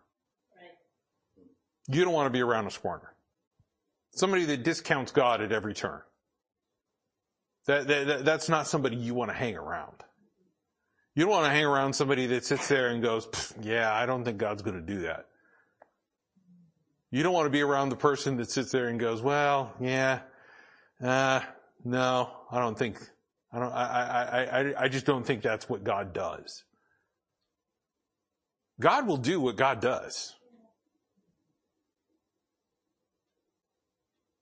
You don't want to be around a scorner. Somebody that discounts God at every turn. That, that, that's not somebody you want to hang around. You don't want to hang around somebody that sits there and goes, yeah, I don't think God's going to do that. You don't want to be around the person that sits there and goes, well, yeah, uh, no, I don't think, I don't, I, I, I, I just don't think that's what God does. God will do what God does.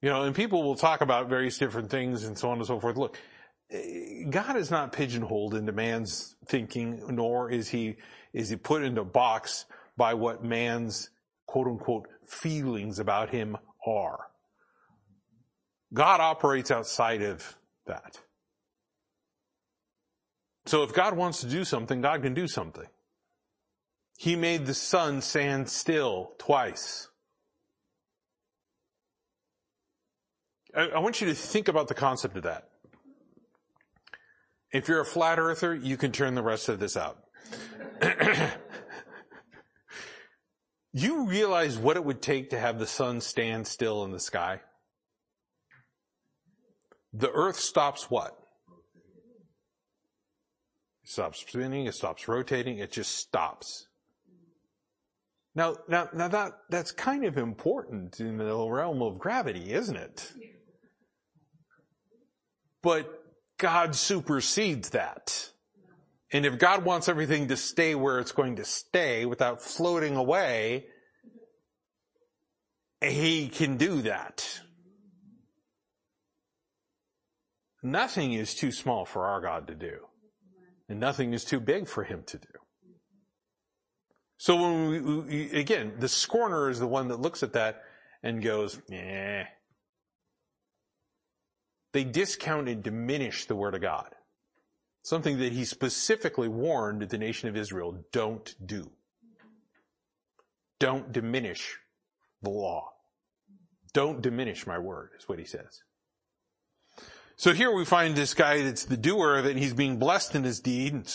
You know, and people will talk about various different things and so on and so forth. Look, eh, God is not pigeonholed into man's thinking, nor is he, is he put into a box by what man's quote unquote feelings about him are. God operates outside of that. So if God wants to do something, God can do something. He made the sun stand still twice. I, I want you to think about the concept of that. If you're a flat earther, you can turn the rest of this out. (clears throat) you realize what it would take to have the sun stand still in the sky? The earth stops what? It stops spinning, it stops rotating, it just stops. Now, now, now that, that's kind of important in the realm of gravity, isn't it? But God supersedes that. And if God wants everything to stay where it's going to stay without floating away, He can do that. Nothing is too small for our God to do. And nothing is too big for Him to do. So when we, we, again, the scorner is the one that looks at that and goes, "Yeah." They discount and diminish the word of God. Something that he specifically warned the nation of Israel, don't do. Don't diminish the law. Don't diminish my word, is what he says. So here we find this guy that's the doer of it and he's being blessed in his deed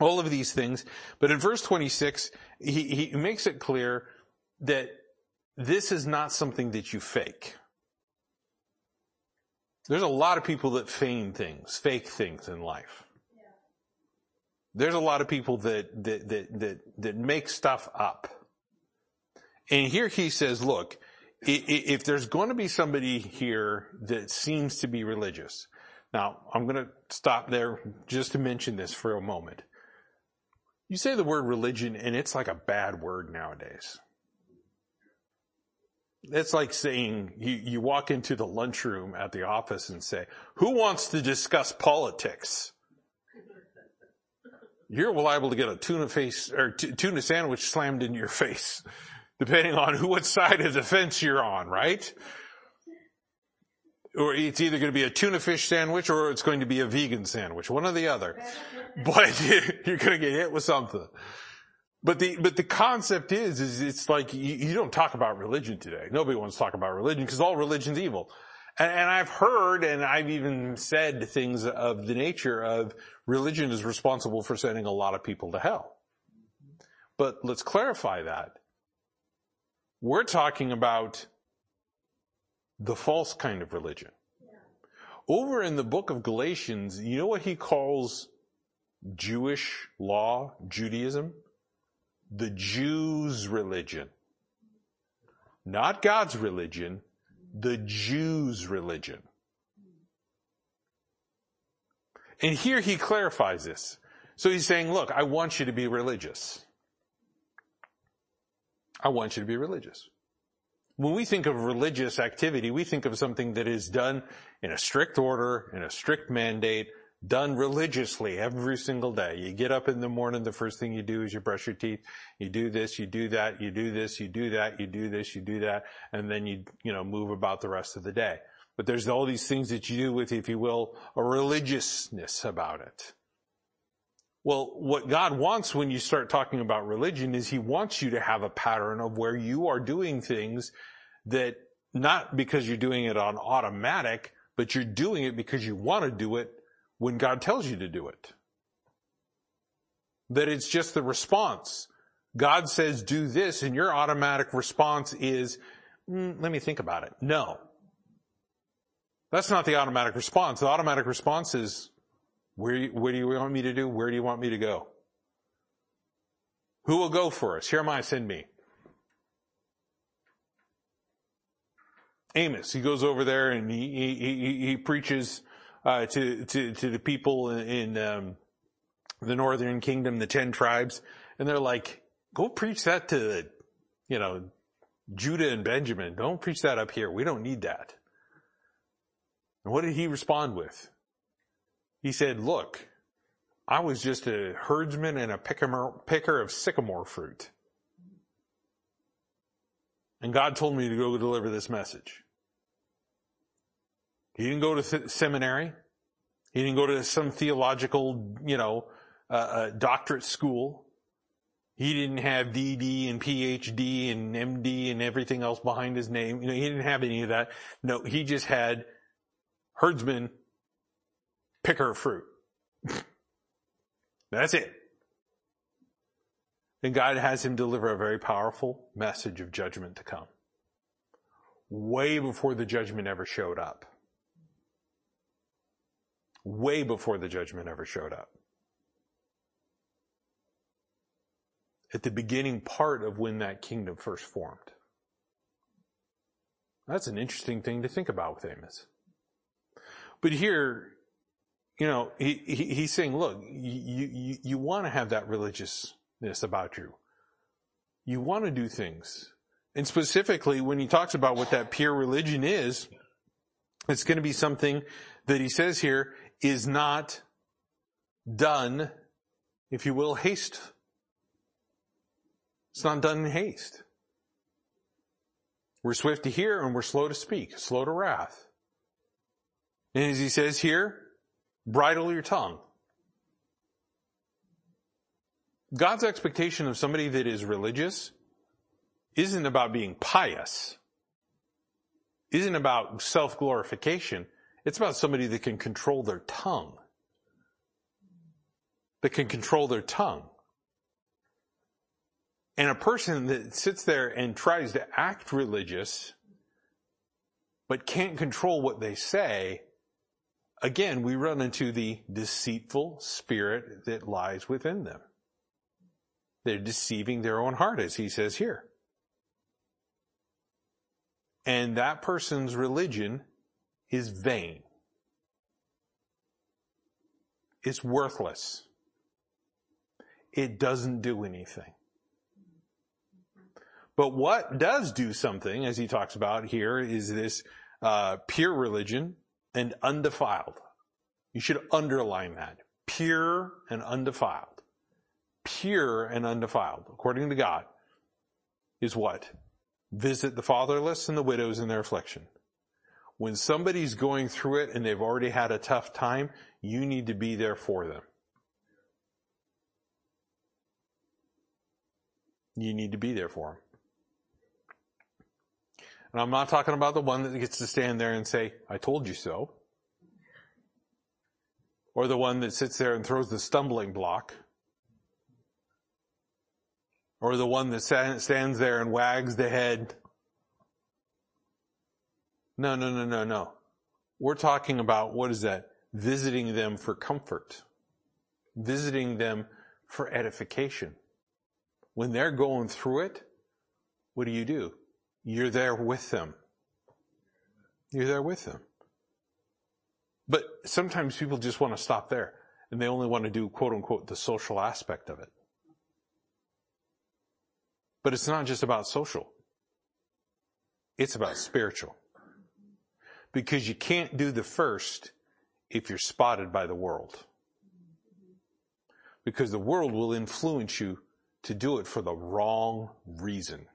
all of these things. But in verse 26, he, he makes it clear that this is not something that you fake. There's a lot of people that feign things, fake things in life. There's a lot of people that, that, that, that, that make stuff up. And here he says, look, if there's going to be somebody here that seems to be religious, now I'm going to stop there just to mention this for a moment. You say the word religion and it's like a bad word nowadays. It's like saying you, you walk into the lunchroom at the office and say, who wants to discuss politics? You're liable to get a tuna face or t- tuna sandwich slammed in your face, depending on who, what side of the fence you're on, right? Or it's either going to be a tuna fish sandwich or it's going to be a vegan sandwich, one or the other. (laughs) But you're going to get hit with something. But the, but the concept is, is it's like you, you don't talk about religion today. Nobody wants to talk about religion because all religion's evil. And, and I've heard and I've even said things of the nature of religion is responsible for sending a lot of people to hell. But let's clarify that. We're talking about the false kind of religion. Over in the book of Galatians, you know what he calls Jewish law, Judaism? the Jews' religion. Not God's religion, the Jews' religion. And here he clarifies this. So he's saying, look, I want you to be religious. I want you to be religious. When we think of religious activity, we think of something that is done in a strict order, in a strict mandate, done religiously every single day. You get up in the morning, the first thing you do is you brush your teeth. You do this, you do that, you do this, you do that, you do this, you do that, and then you, you know, move about the rest of the day. But there's all these things that you do with, if you will, a religiousness about it. Well, what God wants when you start talking about religion is He wants you to have a pattern of where you are doing things that not because you're doing it on automatic, but you're doing it because you want to do it when God tells you to do it. That it's just the response. God says do this and your automatic response is, mm, let me think about it. No. That's not the automatic response. The automatic response is, where, what do you want me to do? Where do you want me to go? Who will go for us? Here am I, send me. Amos, he goes over there and he, he, he, he preaches uh, to, to, to the people in, um, the northern kingdom, the ten tribes, and they're like, go preach that to, you know, Judah and Benjamin. Don't preach that up here. We don't need that. And what did he respond with? He said, look, I was just a herdsman and a picker of sycamore fruit. And God told me to go deliver this message. He didn't go to seminary. He didn't go to some theological, you know, uh, uh, doctorate school. He didn't have DD and PhD and MD and everything else behind his name. You know, he didn't have any of that. No, he just had herdsman picker of fruit. That's it. And God has him deliver a very powerful message of judgment to come. Way before the judgment ever showed up. Way before the judgment ever showed up. At the beginning part of when that kingdom first formed. That's an interesting thing to think about with Amos. But here, you know, he, he, he's saying, look, you, you, you want to have that religiousness about you. You want to do things. And specifically, when he talks about what that pure religion is, it's going to be something that he says here is not done, if you will, haste. It's not done in haste. We're swift to hear and we're slow to speak, slow to wrath. And as he says here, bridle your tongue. God's expectation of somebody that is religious isn't about being pious, isn't about self-glorification. It's about somebody that can control their tongue. That can control their tongue. And a person that sits there and tries to act religious, but can't control what they say, again, we run into the deceitful spirit that lies within them. They're deceiving their own heart, as he says here. And that person's religion is vain. It's worthless. It doesn't do anything. But what does do something, as he talks about here, is this uh, pure religion and undefiled. You should underline that. Pure and undefiled. Pure and undefiled, according to God, is what? Visit the fatherless and the widows in their affliction. When somebody's going through it and they've already had a tough time, you need to be there for them. You need to be there for them. And I'm not talking about the one that gets to stand there and say, I told you so. Or the one that sits there and throws the stumbling block. Or the one that stands there and wags the head. No, no, no, no, no. We're talking about, what is that? Visiting them for comfort. Visiting them for edification. When they're going through it, what do you do? You're there with them. You're there with them. But sometimes people just want to stop there and they only want to do quote unquote the social aspect of it. But it's not just about social. It's about spiritual. Because you can't do the first if you're spotted by the world. Because the world will influence you to do it for the wrong reason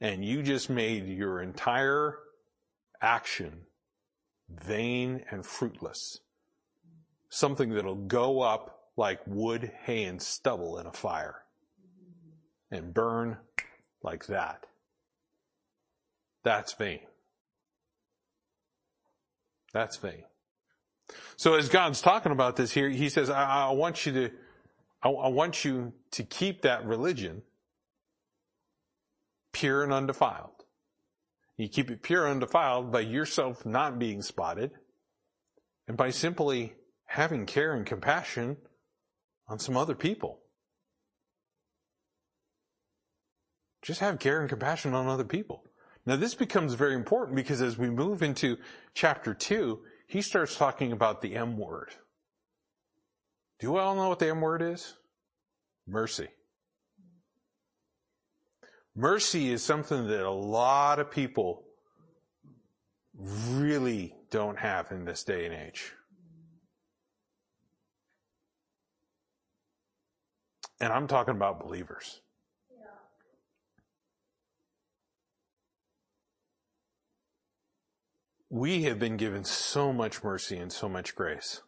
and you just made your entire action vain and fruitless. Something that'll go up like wood, hay, and stubble in a fire and burn like that. That's vain. That's vain. So as God's talking about this here, he says, I, I want you to, I, I want you to keep that religion pure and undefiled. You keep it pure and undefiled by yourself not being spotted and by simply having care and compassion on some other people. Just have care and compassion on other people. Now this becomes very important because as we move into chapter two, he starts talking about the M word. Do you all know what the M word is? Mercy. Mercy is something that a lot of people really don't have in this day and age. And I'm talking about believers. Yeah. we have been given so much mercy and so much grace.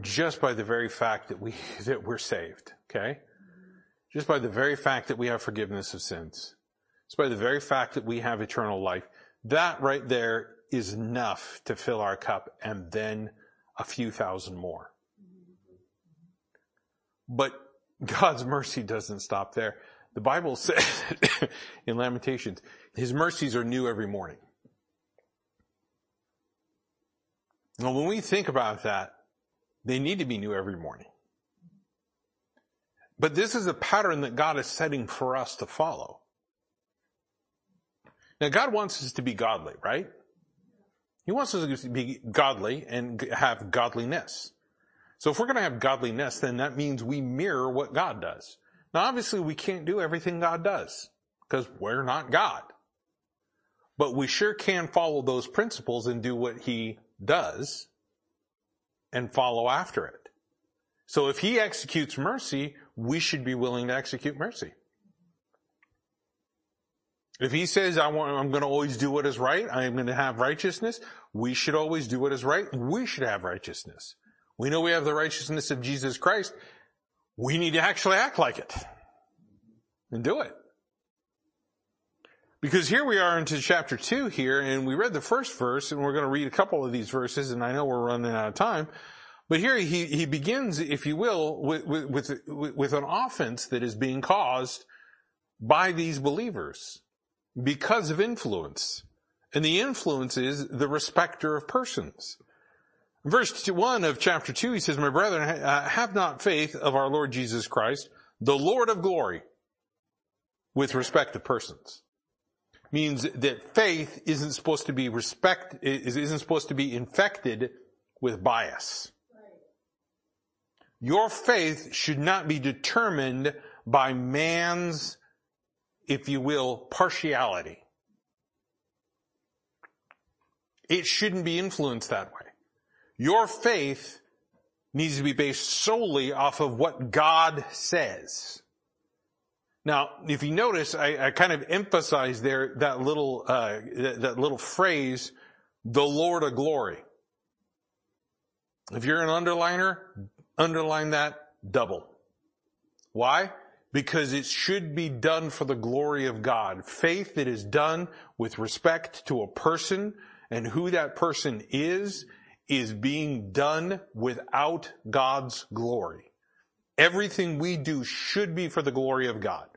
Just by the very fact that we, (laughs) that we're saved, okay? Just by the very fact that we have forgiveness of sins. Just by the very fact that we have eternal life. That right there is enough to fill our cup and then a few thousand more. But God's mercy doesn't stop there. The Bible (laughs) says in Lamentations, His mercies are new every morning. Now when we think about that, they need to be new every morning. But this is a pattern that God is setting for us to follow. Now God wants us to be godly, right? He wants us to be godly and have godliness. So if we're going to have godliness, then that means we mirror what God does. Now obviously we can't do everything God does because we're not God. But we sure can follow those principles and do what he does and follow after it. So if he executes mercy, we should be willing to execute mercy. If he says, I want, I'm going to always do what is right, I'm going to have righteousness, we should always do what is right, we should have righteousness. We know we have the righteousness of Jesus Christ. We need to actually act like it. And do it. Because here we are into chapter two here, and we read the first verse, and we're going to read a couple of these verses, and I know we're running out of time. But here he, he begins, if you will, with, with, with, with an offense that is being caused by these believers because of influence. And the influence is the respecter of persons. Verse 1 of chapter 2, he says, My brethren, uh, have not faith of our Lord Jesus Christ, the Lord of glory, with respect to persons. Means that faith isn't supposed to be respect, isn't supposed to be infected with bias. Your faith should not be determined by man's, if you will, partiality. It shouldn't be influenced that way. Your faith needs to be based solely off of what God says. Now, if you notice, I, I kind of emphasize there that little uh, that, that little phrase, "the Lord of glory." If you're an underliner, underline that double. Why? Because it should be done for the glory of God. Faith that is done with respect to a person and who that person is is being done without God's glory. Everything we do should be for the glory of God.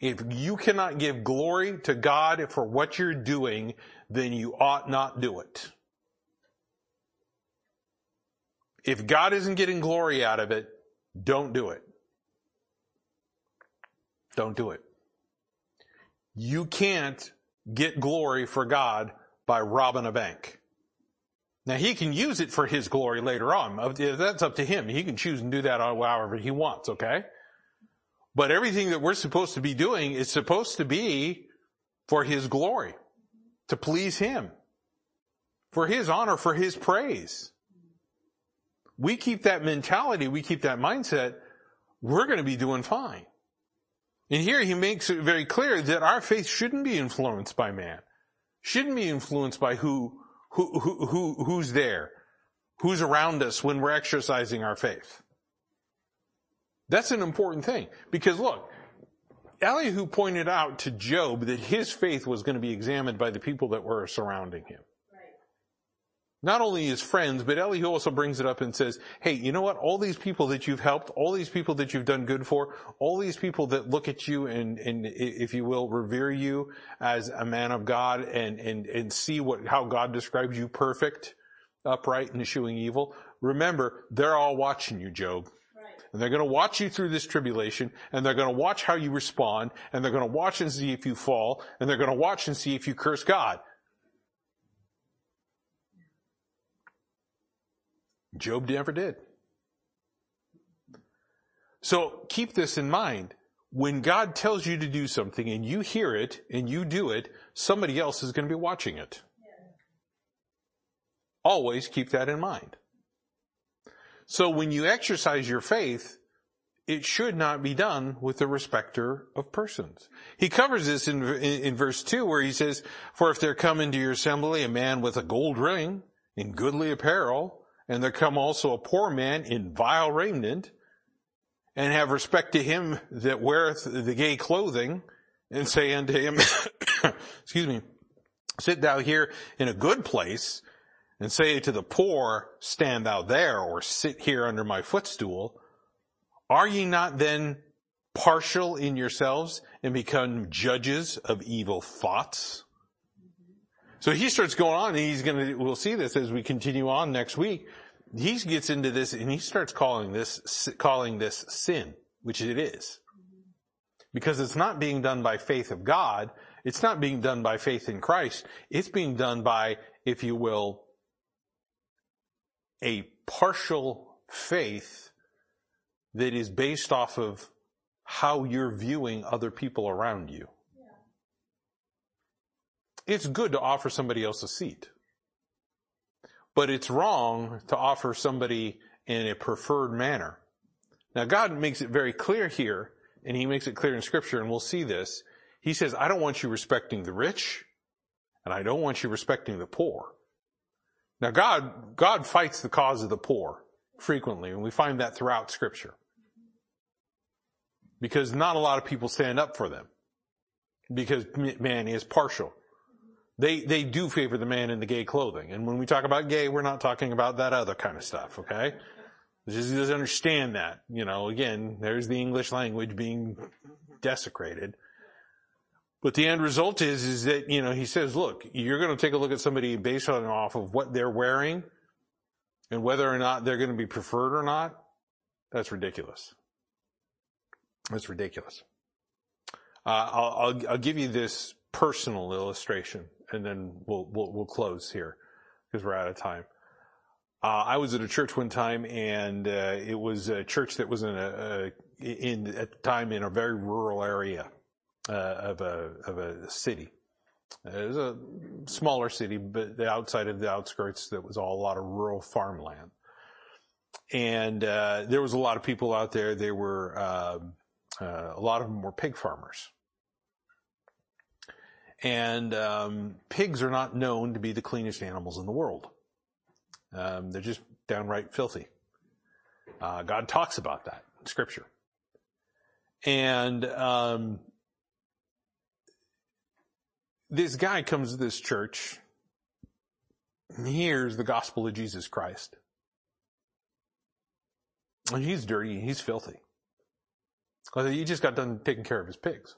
If you cannot give glory to God for what you're doing, then you ought not do it. If God isn't getting glory out of it, don't do it. Don't do it. You can't get glory for God by robbing a bank. Now he can use it for his glory later on. That's up to him. He can choose and do that however he wants, okay? But everything that we're supposed to be doing is supposed to be for his glory, to please him, for his honor, for his praise. We keep that mentality, we keep that mindset, we're going to be doing fine. And here he makes it very clear that our faith shouldn't be influenced by man, shouldn't be influenced by who who, who, who, who's there? Who's around us when we're exercising our faith? That's an important thing because look, Elihu pointed out to Job that his faith was going to be examined by the people that were surrounding him. Not only his friends, but Elihu also brings it up and says, hey, you know what? All these people that you've helped, all these people that you've done good for, all these people that look at you and, and if you will, revere you as a man of God and, and, and see what, how God describes you perfect, upright and eschewing evil. Remember, they're all watching you, Job. And they're going to watch you through this tribulation, and they're going to watch how you respond, and they're going to watch and see if you fall, and they're going to watch and see if you curse God. Job never did. So keep this in mind. When God tells you to do something and you hear it and you do it, somebody else is going to be watching it. Always keep that in mind. So when you exercise your faith, it should not be done with the respecter of persons. He covers this in, in, in, verse 2 where he says, For if there come into your assembly a man with a gold ring, in goodly apparel, and there come also a poor man in vile raiment, and have respect to him that weareth the gay clothing, and say unto him, (coughs) excuse me, sit thou here in a good place, and say to the poor, stand thou there, or sit here under my footstool, are ye not then partial in yourselves and become judges of evil thoughts? So he starts going on and he's going to, we'll see this as we continue on next week. He gets into this and he starts calling this, calling this sin, which it is. Because it's not being done by faith of God. It's not being done by faith in Christ. It's being done by, if you will, a partial faith that is based off of how you're viewing other people around you. It's good to offer somebody else a seat. But it's wrong to offer somebody in a preferred manner. Now God makes it very clear here, and He makes it clear in scripture, and we'll see this. He says, I don't want you respecting the rich, and I don't want you respecting the poor. Now God, God fights the cause of the poor frequently, and we find that throughout scripture. Because not a lot of people stand up for them. Because man is partial. They, they do favor the man in the gay clothing. And when we talk about gay, we're not talking about that other kind of stuff, okay? Just doesn't understand that. You know, again, there's the English language being desecrated. But the end result is, is that, you know, he says, look, you're to take a look at somebody based on off of what they're wearing and whether or not they're to be preferred or not. That's ridiculous. That's ridiculous. Uh, I'll, I'll, I'll, give you this personal illustration and then we'll, we'll, we'll close here because we're out of time. Uh, I was at a church one time and, uh, it was a church that was in a, a, in, at the time in a very rural area, uh, of a, of a city. It was a smaller city, but the outside of the outskirts, that was all a lot of rural farmland. And, uh, there was a lot of people out there. They were, um, uh, a lot of them were pig farmers. And um, pigs are not known to be the cleanest animals in the world. Um, they're just downright filthy. Uh, God talks about that in Scripture. And um, this guy comes to this church and hears the gospel of Jesus Christ. And he's dirty, he's filthy. Because he just got done taking care of his pigs.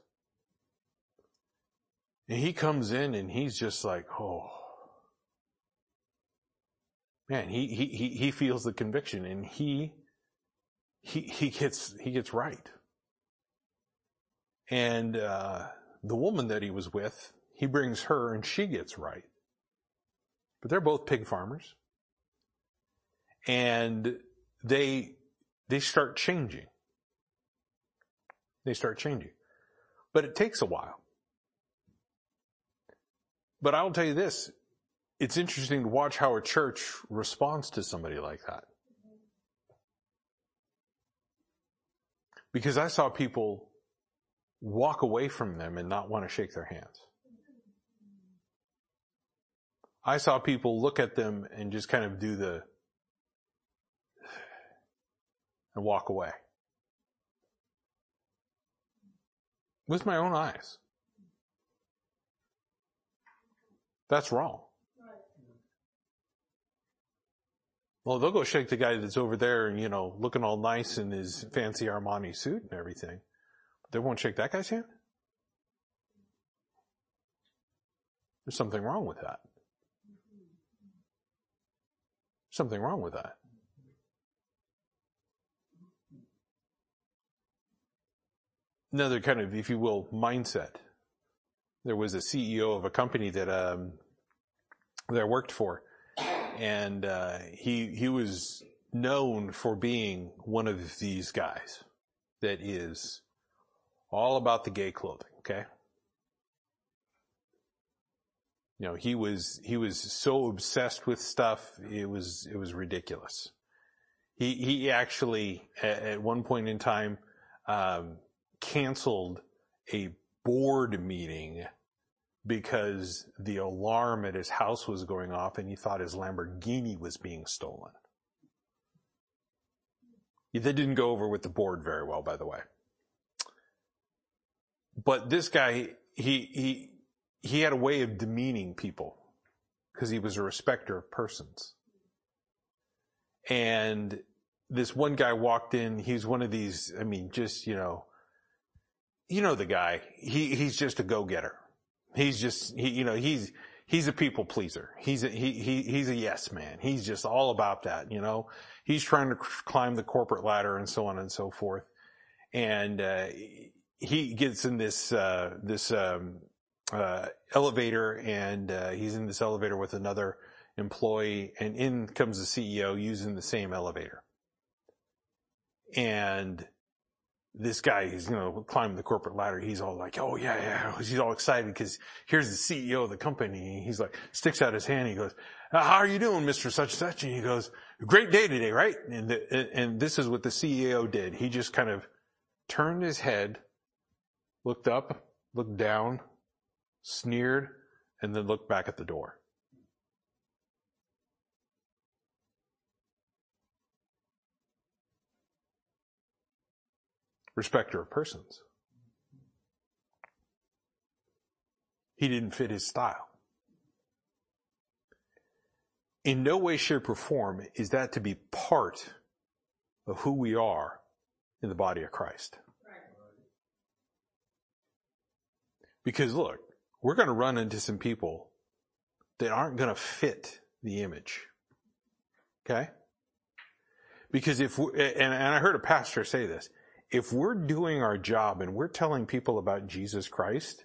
And he comes in and he's just like, oh. Man, he, he, he, he feels the conviction and he, he, he gets, he gets right. And, uh, the woman that he was with, he brings her and she gets right. But they're both pig farmers. And they, they start changing they start changing. But it takes a while. But I'll tell you this, it's interesting to watch how a church responds to somebody like that. Because I saw people walk away from them and not want to shake their hands. I saw people look at them and just kind of do the and walk away. with my own eyes. That's wrong. Well, they'll go shake the guy that's over there and, you know, looking all nice in his fancy Armani suit and everything. But they won't shake that guy's hand? There's something wrong with that. Something wrong with that. another kind of, if you will, mindset. There was a CEO of a company that um, that I worked for, and uh, he he was known for being one of these guys that is all about the gay clothing. Okay, you know he was he was so obsessed with stuff it was it was ridiculous He, he actually, at, at one point in time, um, canceled a board meeting because the alarm at his house was going off and he thought his Lamborghini was being stolen. That didn't go over with the board very well, by the way. But this guy, he, he, he had a way of demeaning people because he was a respecter of persons. And this one guy walked in, he's one of these, I mean, just, you know, you know the guy, he, he's just a go-getter. He's just, he, you know, he's, he's a people pleaser. He's a, he, he, he's a yes man. He's just all about that, you know. He's trying to climb the corporate ladder and so on and so forth. And, uh, he gets in this, uh, this, um, uh, elevator and, uh, he's in this elevator with another employee and in comes the CEO using the same elevator. And this guy is, you know, climbing the corporate ladder. He's all like, oh yeah, yeah. He's all excited because here's the CEO of the company. He's like, sticks out his hand. He goes, uh, how are you doing, Mr. Such and Such? And he goes, great day today, right? And, the, and this is what the CEO did. He just kind of turned his head, looked up, looked down, sneered, and then looked back at the door. Respecter of persons. He didn't fit his style. In no way, shape, or form is that to be part of who we are in the body of Christ. Because look, we're going to run into some people that aren't going to fit the image. Okay? Because if, we, and, and I heard a pastor say this, if we're doing our job and we're telling people about Jesus Christ,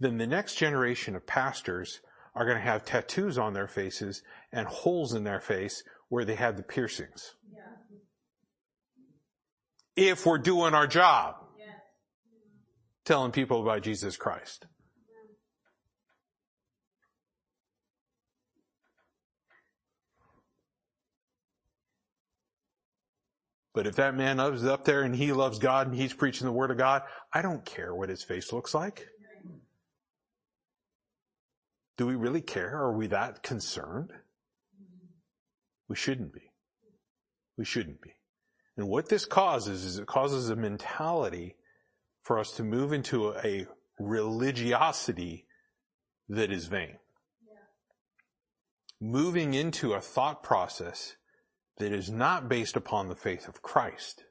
then the next generation of pastors are going to have tattoos on their faces and holes in their face where they had the piercings. Yeah. If we're doing our job, yeah. telling people about Jesus Christ. But if that man is up there and he loves God and he's preaching the word of God, I don't care what his face looks like. Do we really care? Are we that concerned? We shouldn't be. We shouldn't be. And what this causes is it causes a mentality for us to move into a religiosity that is vain. Moving into a thought process that is not based upon the faith of Christ.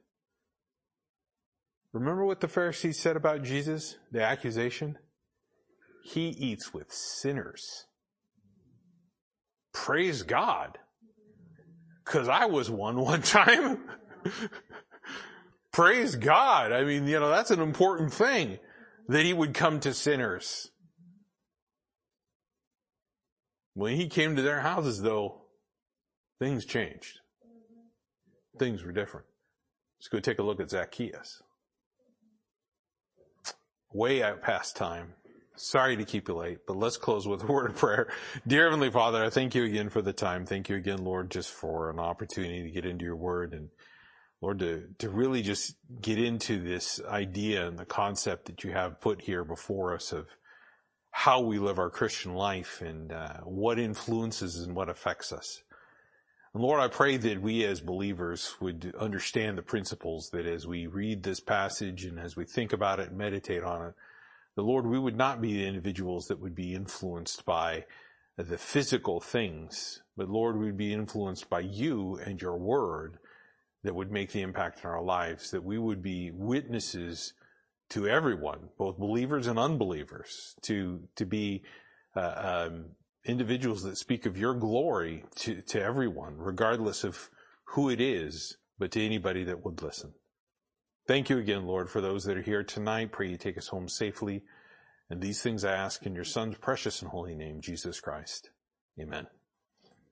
Remember what the Pharisees said about Jesus? The accusation? He eats with sinners. Praise God. Cause I was one (laughs) one time. Praise God. I mean, you know, that's an important thing that he would come to sinners. When he came to their houses though, things changed things were different. Let's go take a look at Zacchaeus. Way out past time. Sorry to keep you late, but let's close with a word of prayer. Dear Heavenly Father, I thank you again for the time. Thank you again, Lord, just for an opportunity to get into your word and Lord, to, to really just get into this idea and the concept that you have put here before us of how we live our Christian life and uh, what influences and what affects us. And Lord, I pray that we as believers would understand the principles that as we read this passage and as we think about it and meditate on it, the Lord, we would not be the individuals that would be influenced by the physical things, but Lord, we'd be influenced by you and your word that would make the impact in our lives, that we would be witnesses to everyone, both believers and unbelievers, to, to be, uh, um, individuals that speak of your glory to, to everyone, regardless of who it is, but to anybody that would listen. Thank you again, Lord, for those that are here tonight. Pray you take us home safely. And these things I ask in your son's precious and holy name, Jesus Christ. Amen.